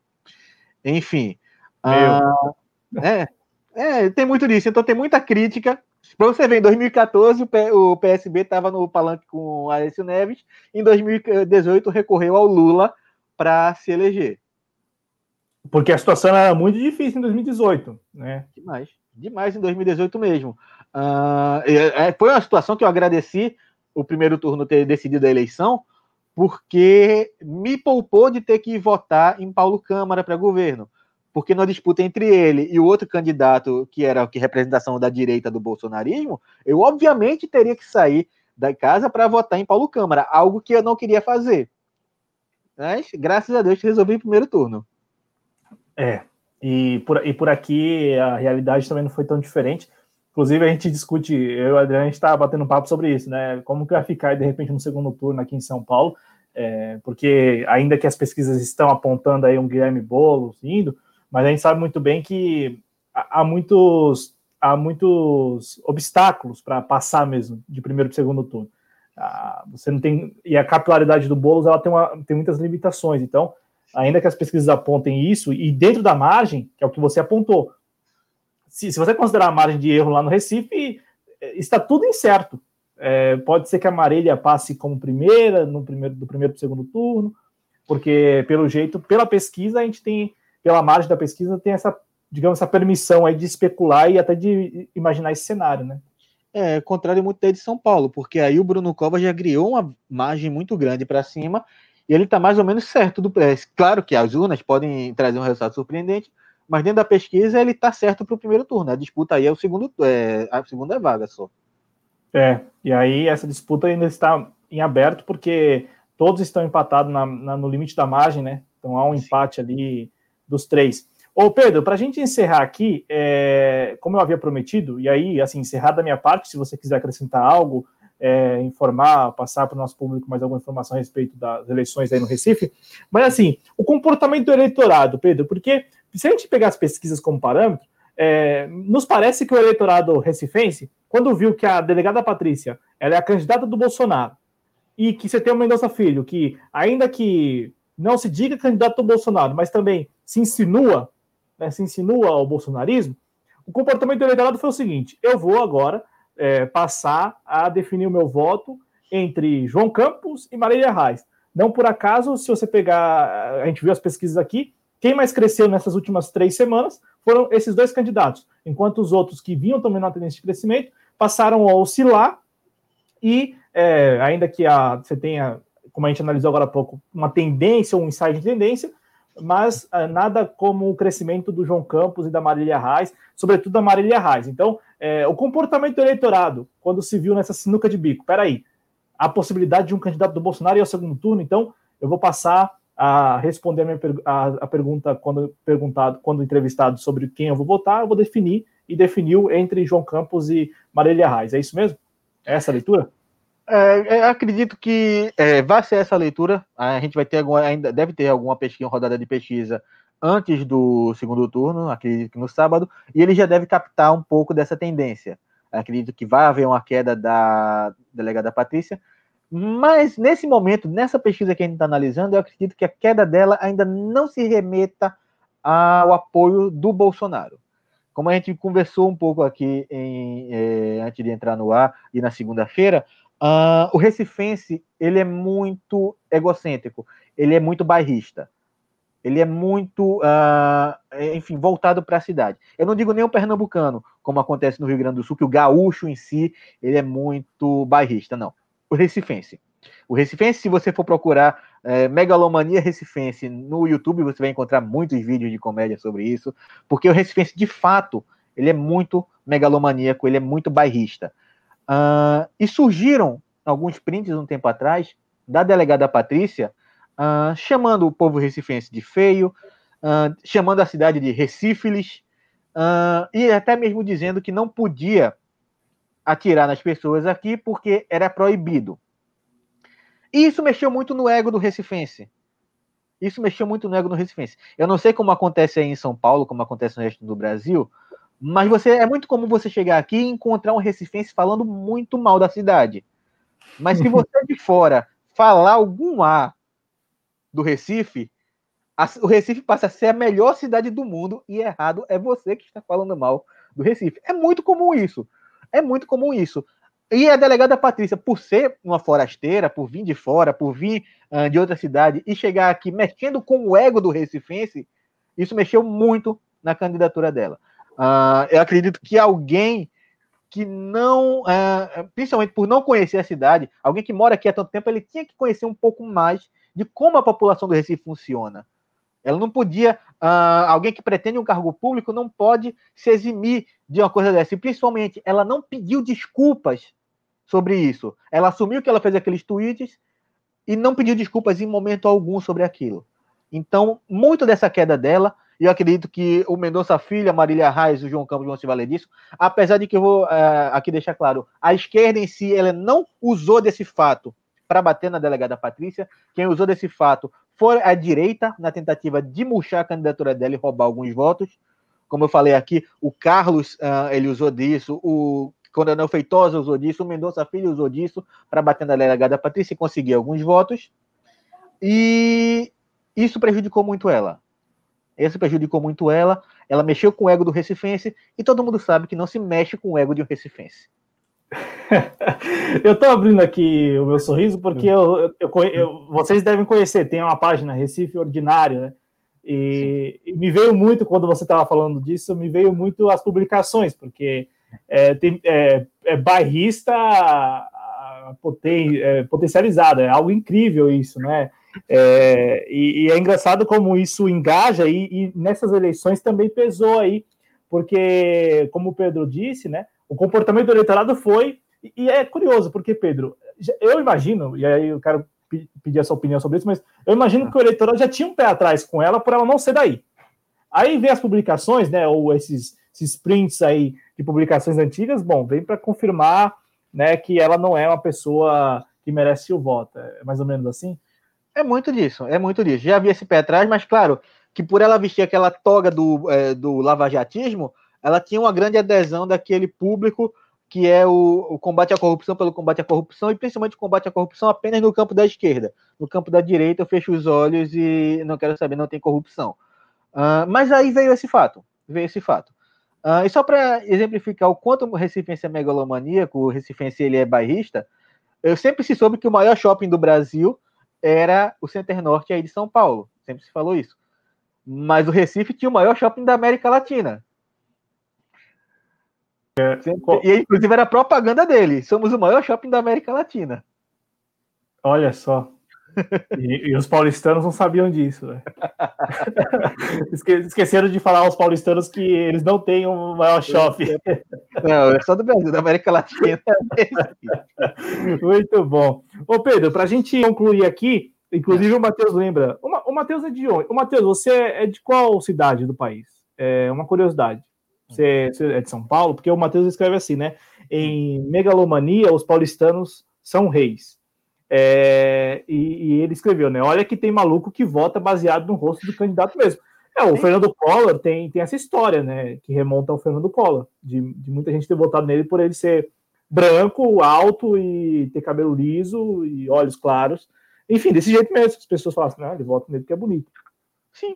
Enfim. Uh, é, é, tem muito disso. Então tem muita crítica para você ver, em 2014 o PSB estava no palanque com Aécio Neves, em 2018 recorreu ao Lula para se eleger. Porque a situação era muito difícil em 2018, né? Demais, demais em 2018 mesmo. Uh, foi uma situação que eu agradeci o primeiro turno ter decidido a eleição, porque me poupou de ter que votar em Paulo Câmara para governo porque na disputa entre ele e o outro candidato, que era que representação da direita do bolsonarismo, eu obviamente teria que sair da casa para votar em Paulo Câmara, algo que eu não queria fazer. Mas, graças a Deus, resolvi o primeiro turno. É, e por, e por aqui a realidade também não foi tão diferente. Inclusive, a gente discute, eu e o Adriano, a gente está batendo um papo sobre isso, né? Como que vai ficar, de repente, no segundo turno aqui em São Paulo, é, porque ainda que as pesquisas estão apontando aí um Guilherme Boulos indo, mas a gente sabe muito bem que há muitos, há muitos obstáculos para passar mesmo de primeiro para segundo turno. Ah, você não tem e a capilaridade do Boulos ela tem, uma, tem muitas limitações. Então, ainda que as pesquisas apontem isso e dentro da margem, que é o que você apontou, se, se você considerar a margem de erro lá no Recife, está tudo incerto. É, pode ser que a Marília passe como primeira, no primeiro, do primeiro para o segundo turno, porque, pelo jeito, pela pesquisa, a gente tem, pela margem da pesquisa, tem essa, digamos, essa permissão aí de especular e até de imaginar esse cenário, né? É, contrário muito da de São Paulo, porque aí o Bruno Covas já criou uma margem muito grande para cima e ele está mais ou menos certo do preço. Claro que as urnas podem trazer um resultado surpreendente, mas dentro da pesquisa ele está certo para o primeiro turno. A disputa aí é o segundo, é, a segunda vaga só. É, e aí essa disputa ainda está em aberto, porque todos estão empatados na, na, no limite da margem, né? Então há um empate ali dos três. Ô Pedro, para a gente encerrar aqui, é, como eu havia prometido, e aí, assim, encerrar da minha parte, se você quiser acrescentar algo, é, informar, passar para o nosso público mais alguma informação a respeito das eleições aí no Recife, mas assim, o comportamento do eleitorado, Pedro, porque se a gente pegar as pesquisas como parâmetro, é, nos parece que o eleitorado recifense, quando viu que a delegada Patrícia ela é a candidata do Bolsonaro e que você tem o Mendonça Filho, que ainda que não se diga candidato do Bolsonaro, mas também se insinua, né, se insinua ao bolsonarismo, o comportamento do eleitorado foi o seguinte: eu vou agora é, passar a definir o meu voto entre João Campos e Marília Reis. Não por acaso, se você pegar, a gente viu as pesquisas aqui, quem mais cresceu nessas últimas três semanas foram esses dois candidatos, enquanto os outros que vinham também na tendência de crescimento passaram a oscilar e, é, ainda que a, você tenha, como a gente analisou agora há pouco, uma tendência, um insight de tendência, mas é, nada como o crescimento do João Campos e da Marília Reis, sobretudo da Marília Reis. Então, é, o comportamento do eleitorado, quando se viu nessa sinuca de bico, peraí, a possibilidade de um candidato do Bolsonaro ir ao segundo turno, então eu vou passar a responder a, minha, a, a, pergunta quando perguntado, quando entrevistado sobre quem eu vou votar, eu vou definir e definiu entre João Campos e Marília Reis. É isso mesmo? É essa a leitura? É, é acredito que é, vai ser essa leitura. A gente vai ter alguma, ainda deve ter alguma pesquisa, rodada de pesquisa antes do segundo turno, acredito que no sábado, e ele já deve captar um pouco dessa tendência. Acredito que vai haver uma queda da delegada Patrícia, mas nesse momento, nessa pesquisa que a gente está analisando, eu acredito que a queda dela ainda não se remeta ao apoio do Bolsonaro. Como a gente conversou um pouco aqui em, é, antes de entrar no ar e na segunda-feira, uh, o recifense ele é muito egocêntrico, ele é muito bairrista, ele é muito, uh, enfim, voltado para a cidade. Eu não digo nem o pernambucano, como acontece no Rio Grande do Sul, que o gaúcho em si ele é muito bairrista, não o Recifense. O Recifense, se você for procurar é, Megalomania Recifense no YouTube, você vai encontrar muitos vídeos de comédia sobre isso, porque o Recifense, de fato, ele é muito megalomaníaco, ele é muito bairrista. Uh, e surgiram alguns prints um tempo atrás da delegada Patrícia uh, chamando o povo recifense de feio, uh, chamando a cidade de Recífilis, e até mesmo dizendo que não podia atirar nas pessoas aqui porque era proibido. E isso mexeu muito no ego do Recifense. Isso mexeu muito no ego do Recifense. Eu não sei como acontece aí em São Paulo, como acontece no resto do Brasil, mas você é muito comum você chegar aqui e encontrar um Recifense falando muito mal da cidade. Mas se você de fora falar algum A do Recife, a, o Recife passa a ser a melhor cidade do mundo e errado é você que está falando mal do Recife. É muito comum isso. É muito comum isso. E a delegada Patrícia, por ser uma forasteira, por vir de fora, por vir uh, de outra cidade e chegar aqui mexendo com o ego do recifense, isso mexeu muito na candidatura dela. Uh, eu acredito que alguém que não, uh, principalmente por não conhecer a cidade, alguém que mora aqui há tanto tempo, ele tinha que conhecer um pouco mais de como a população do Recife funciona. Ela não podia, uh, alguém que pretende um cargo público não pode se eximir de uma coisa dessa. E principalmente, ela não pediu desculpas sobre isso. Ela assumiu que ela fez aqueles tweets e não pediu desculpas em momento algum sobre aquilo. Então, muito dessa queda dela, e eu acredito que o Mendonça Filho, a Marília Reis, o João Campos vão se valer disso, apesar de que eu vou uh, aqui deixar claro, a esquerda em si, ela não usou desse fato para bater na delegada Patrícia, quem usou desse fato foi a direita, na tentativa de murchar a candidatura dela e roubar alguns votos. Como eu falei aqui, o Carlos uh, ele usou disso, o Coronel Feitosa usou disso, o Mendonça Filho usou disso para bater na delegada Patrícia e conseguir alguns votos. E isso prejudicou muito ela. Isso prejudicou muito ela. Ela mexeu com o ego do Recifense e todo mundo sabe que não se mexe com o ego de um Recifense. eu estou abrindo aqui o meu sorriso porque eu, eu, eu, vocês devem conhecer, tem uma página Recife Ordinário, né? E, e me veio muito, quando você estava falando disso, me veio muito as publicações, porque é, tem, é, é bairrista poten, é, potencializado, é algo incrível isso, né? É, e, e, é engraçado como isso engaja, e, e, nessas eleições também pesou aí, porque, como o Pedro disse, né, o comportamento do eleitorado foi. E, é curioso, porque, Pedro, eu imagino, e aí eu quero pedir a sua opinião sobre isso, mas eu imagino que o eleitorado já tinha um pé atrás com ela por ela não ser daí. Aí vem as publicações, né, ou esses, esses prints aí de publicações antigas, bom, vem para confirmar né, que ela não é uma pessoa que merece o voto. É mais ou menos assim? É muito disso, é muito disso. Já havia esse pé atrás, mas claro que por ela vestir aquela toga do, é, do lavajatismo, ela tinha uma grande adesão daquele público que é o, o, combate à corrupção pelo combate à corrupção e principalmente o combate à corrupção apenas no campo da esquerda. No campo da direita eu fecho os olhos e não quero saber, não tem corrupção. Uh, mas aí veio esse fato, veio esse fato. Uh, e só para exemplificar o quanto o Recifense é megalomaníaco, o Recifense ele é bairrista, eu sempre se soube que o maior shopping do Brasil era o Center Norte aí de São Paulo. Sempre se falou isso. Mas o Recife tinha o maior shopping da América Latina. É, e inclusive era propaganda dele. Somos o maior shopping da América Latina. Olha só. E, e, os paulistanos não sabiam disso. Né? Esqueceram de falar aos paulistanos que eles não têm o um maior shopping. Não, é só do Brasil, da América Latina. Muito bom. Ô Pedro, para a gente concluir aqui, inclusive o Matheus lembra. O, Matheus é de onde? O Matheus, você é de qual cidade do país? É uma curiosidade. Você, você é de São Paulo? Porque o Matheus escreve assim, né? Em megalomania, os paulistanos são reis. É, e, e, ele escreveu, né? Olha que tem maluco que vota baseado no rosto do candidato mesmo. É, o Fernando Collor tem, tem essa história, né? Que remonta ao Fernando Collor, de, de muita gente ter votado nele por ele ser branco, alto e ter cabelo liso e olhos claros. Enfim, desse jeito mesmo, as pessoas falam assim, não, ele vota nele porque é bonito. Sim,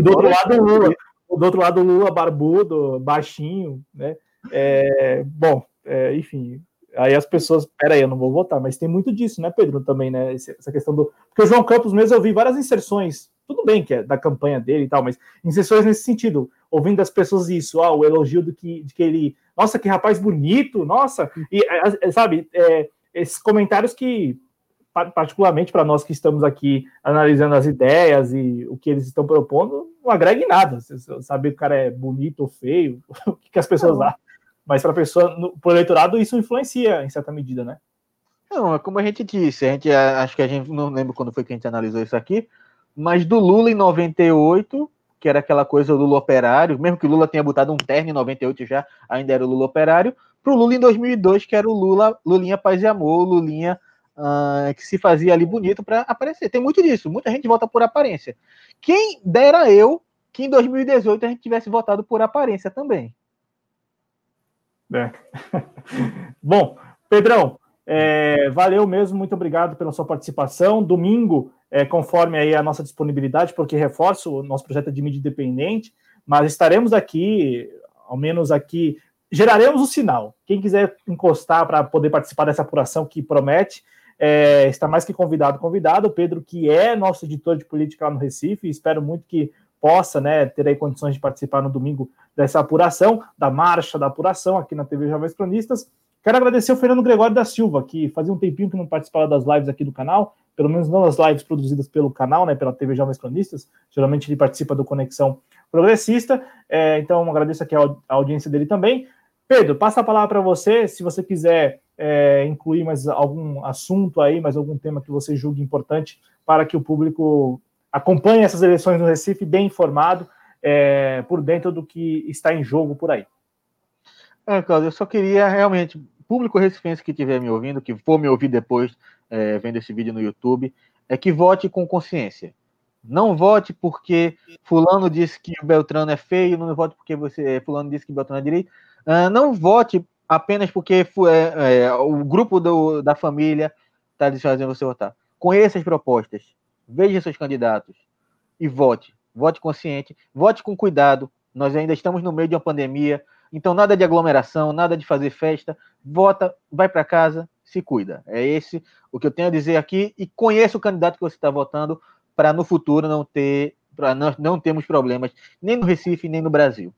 do outro lado, o Lula, do outro lado, o Lula barbudo, baixinho, né? É, bom, é, enfim, Aí as pessoas, peraí, eu não vou votar, mas tem muito disso, né, Pedro, também, né? Essa questão do. Porque o João Campos mesmo eu vi várias inserções, tudo bem que é da campanha dele e tal, mas inserções nesse sentido, ouvindo das pessoas isso, ah, o elogio do que, de que ele. Nossa, que rapaz bonito, nossa! E é, é, sabe, é, esses comentários que, particularmente para nós que estamos aqui analisando as ideias e o que eles estão propondo, não agrega em nada. Saber que o cara é bonito ou feio, o que, que as pessoas acham. Mas para a pessoa, para o eleitorado, isso influencia em certa medida, né? Não, é como a gente disse, a gente acho que a gente não lembro quando foi que a gente analisou isso aqui, mas do Lula em 98, que era aquela coisa do Lula operário, mesmo que o Lula tenha botado um terno em 98 já, ainda era o Lula operário, para o Lula em 2002, que era o Lula, Lulinha Paz e Amor, Lulinha uh, que se fazia ali bonito para aparecer. Tem muito disso, muita gente vota por aparência. Quem dera eu que em 2018 a gente tivesse votado por aparência também. É. Bom, Pedrão, é, valeu mesmo, muito obrigado pela sua participação. Domingo, é, conforme aí a nossa disponibilidade, porque reforço, o nosso projeto de mídia independente, mas estaremos aqui, ao menos aqui, geraremos o sinal. Quem quiser encostar para poder participar dessa apuração que promete, é, está mais que convidado, convidado. O Pedro, que é nosso editor de política lá no Recife, espero muito que possa né, ter aí condições de participar no domingo dessa apuração, da marcha da apuração aqui na TV Jovens Cronistas. Quero agradecer o Fernando Gregório da Silva, que fazia um tempinho que não participava das lives aqui do canal, pelo menos não das lives produzidas pelo canal, né, pela TV Jovens Cronistas. Geralmente ele participa do Conexão Progressista, é, então agradeço aqui a, audiência dele também. Pedro, passa a palavra para você, se você quiser é, incluir mais algum assunto aí, mais algum tema que você julgue importante para que o público acompanhe essas eleições no Recife bem informado, é, por dentro do que está em jogo por aí. É, Claudio, eu só queria realmente, público recifense que estiver me ouvindo, que for me ouvir depois, é, vendo esse vídeo no YouTube, é que vote com consciência. Não vote porque fulano disse que o Beltrano é feio, não vote porque você fulano disse que o Beltrano é direito. Uh, não vote apenas porque é, é, o grupo do, da família está fazendo você votar. Conheça as propostas, veja seus candidatos e vote. vote consciente, vote com cuidado. Nós ainda estamos no meio de uma pandemia, então nada de aglomeração, nada de fazer festa. Vota, vai para casa, se cuida. É esse o que eu tenho a dizer aqui e conheça o candidato que você está votando para no futuro não ter, para nós não termos problemas nem no Recife nem no Brasil.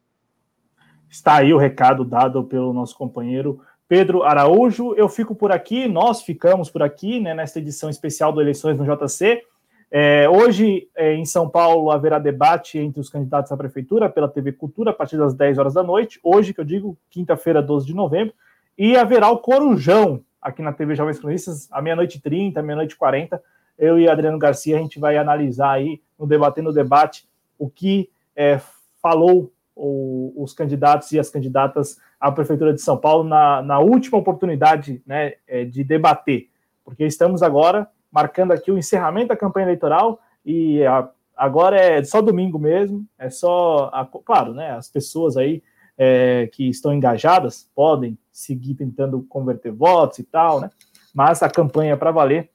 Está aí o recado dado pelo nosso companheiro Pedro Araújo. Eu fico por aqui, nós ficamos por aqui, né, nesta edição especial do Eleições no JC. É, hoje, é, em São Paulo, haverá debate entre os candidatos à prefeitura pela TV Cultura a partir das 10 horas da noite. Hoje, que eu digo, quinta-feira, 12 de novembro. E haverá o Corujão aqui na TV Jovens Cronistas, à meia-noite 30, meia-noite 40. Eu e Adriano Garcia, a gente vai analisar aí, no debatendo no debate, o que é, falou o, os candidatos e as candidatas à Prefeitura de São Paulo na, na última oportunidade né, é, de debater, porque estamos agora marcando aqui o encerramento da campanha eleitoral e a, agora é só domingo mesmo, é só, a, claro, né, as pessoas aí é, que estão engajadas podem seguir tentando converter votos e tal, né, mas a campanha para valer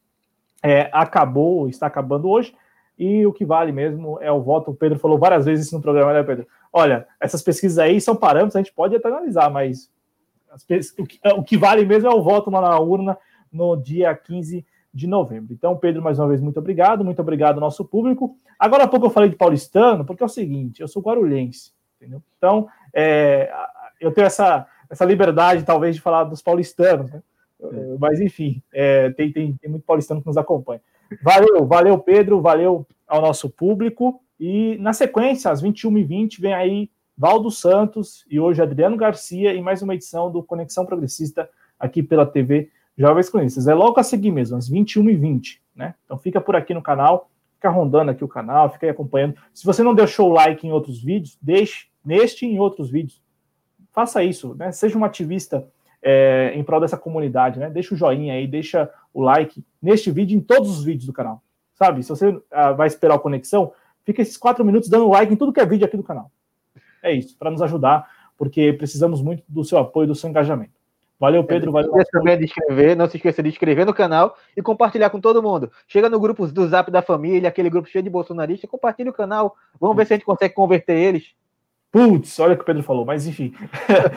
é, acabou, está acabando hoje, e o que vale mesmo é o voto. O Pedro falou várias vezes isso no programa, né, Pedro? Olha, essas pesquisas aí são parâmetros, a gente pode até analisar, mas o, que, o que vale mesmo é o voto lá na urna no dia 15 de novembro. Então, Pedro, mais uma vez, muito obrigado, muito obrigado ao nosso público. Agora há pouco eu falei de paulistano, porque é o seguinte, eu sou guarulhense, entendeu? Então, é, eu tenho essa, essa liberdade, talvez, de falar dos paulistanos, né? Mas, enfim, é, tem, tem, tem muito paulistano que nos acompanha. Valeu, valeu, Pedro, valeu ao nosso público. E na sequência, às 21h20, vem aí Valdo Santos e hoje Adriano Garcia em mais uma edição do Conexão Progressista aqui pela TV Jovens Cronistas. É logo a seguir mesmo, às 21h20, né? Então fica por aqui no canal, fica rondando aqui o canal, fica aí acompanhando. Se você não deixou o like em outros vídeos, deixe neste e em outros vídeos. Faça isso, né? Seja um ativista é, em prol dessa comunidade, né? Deixa o joinha aí, deixa o like neste vídeo e em todos os vídeos do canal. Sabe? Se você ah, vai esperar o conexão, fica esses quatro minutos dando like em tudo que é vídeo aqui do canal. É isso, para nos ajudar, porque precisamos muito do seu apoio, do seu engajamento. Valeu, Pedro. Valeu. Não também de inscrever, não se esqueça de inscrever no canal e compartilhar com todo mundo. Chega no grupo do Zap da família, aquele grupo cheio de bolsonaristas, compartilha o canal. Vamos ver se a gente consegue converter eles. Putz, olha o que o Pedro falou, mas enfim.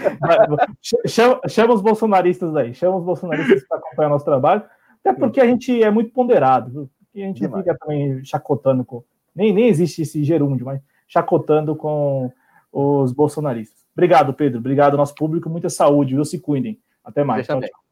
chama, chama, os bolsonaristas aí, chama os bolsonaristas para acompanhar nosso trabalho, até porque a gente é muito ponderado, e a gente Demais. fica também chacotando com. Nem, nem existe esse gerúndio, mas chacotando com os bolsonaristas. Obrigado, Pedro. Obrigado, nosso público. Muita saúde, viu? Se cuidem. Até mais. Tchau, tchau.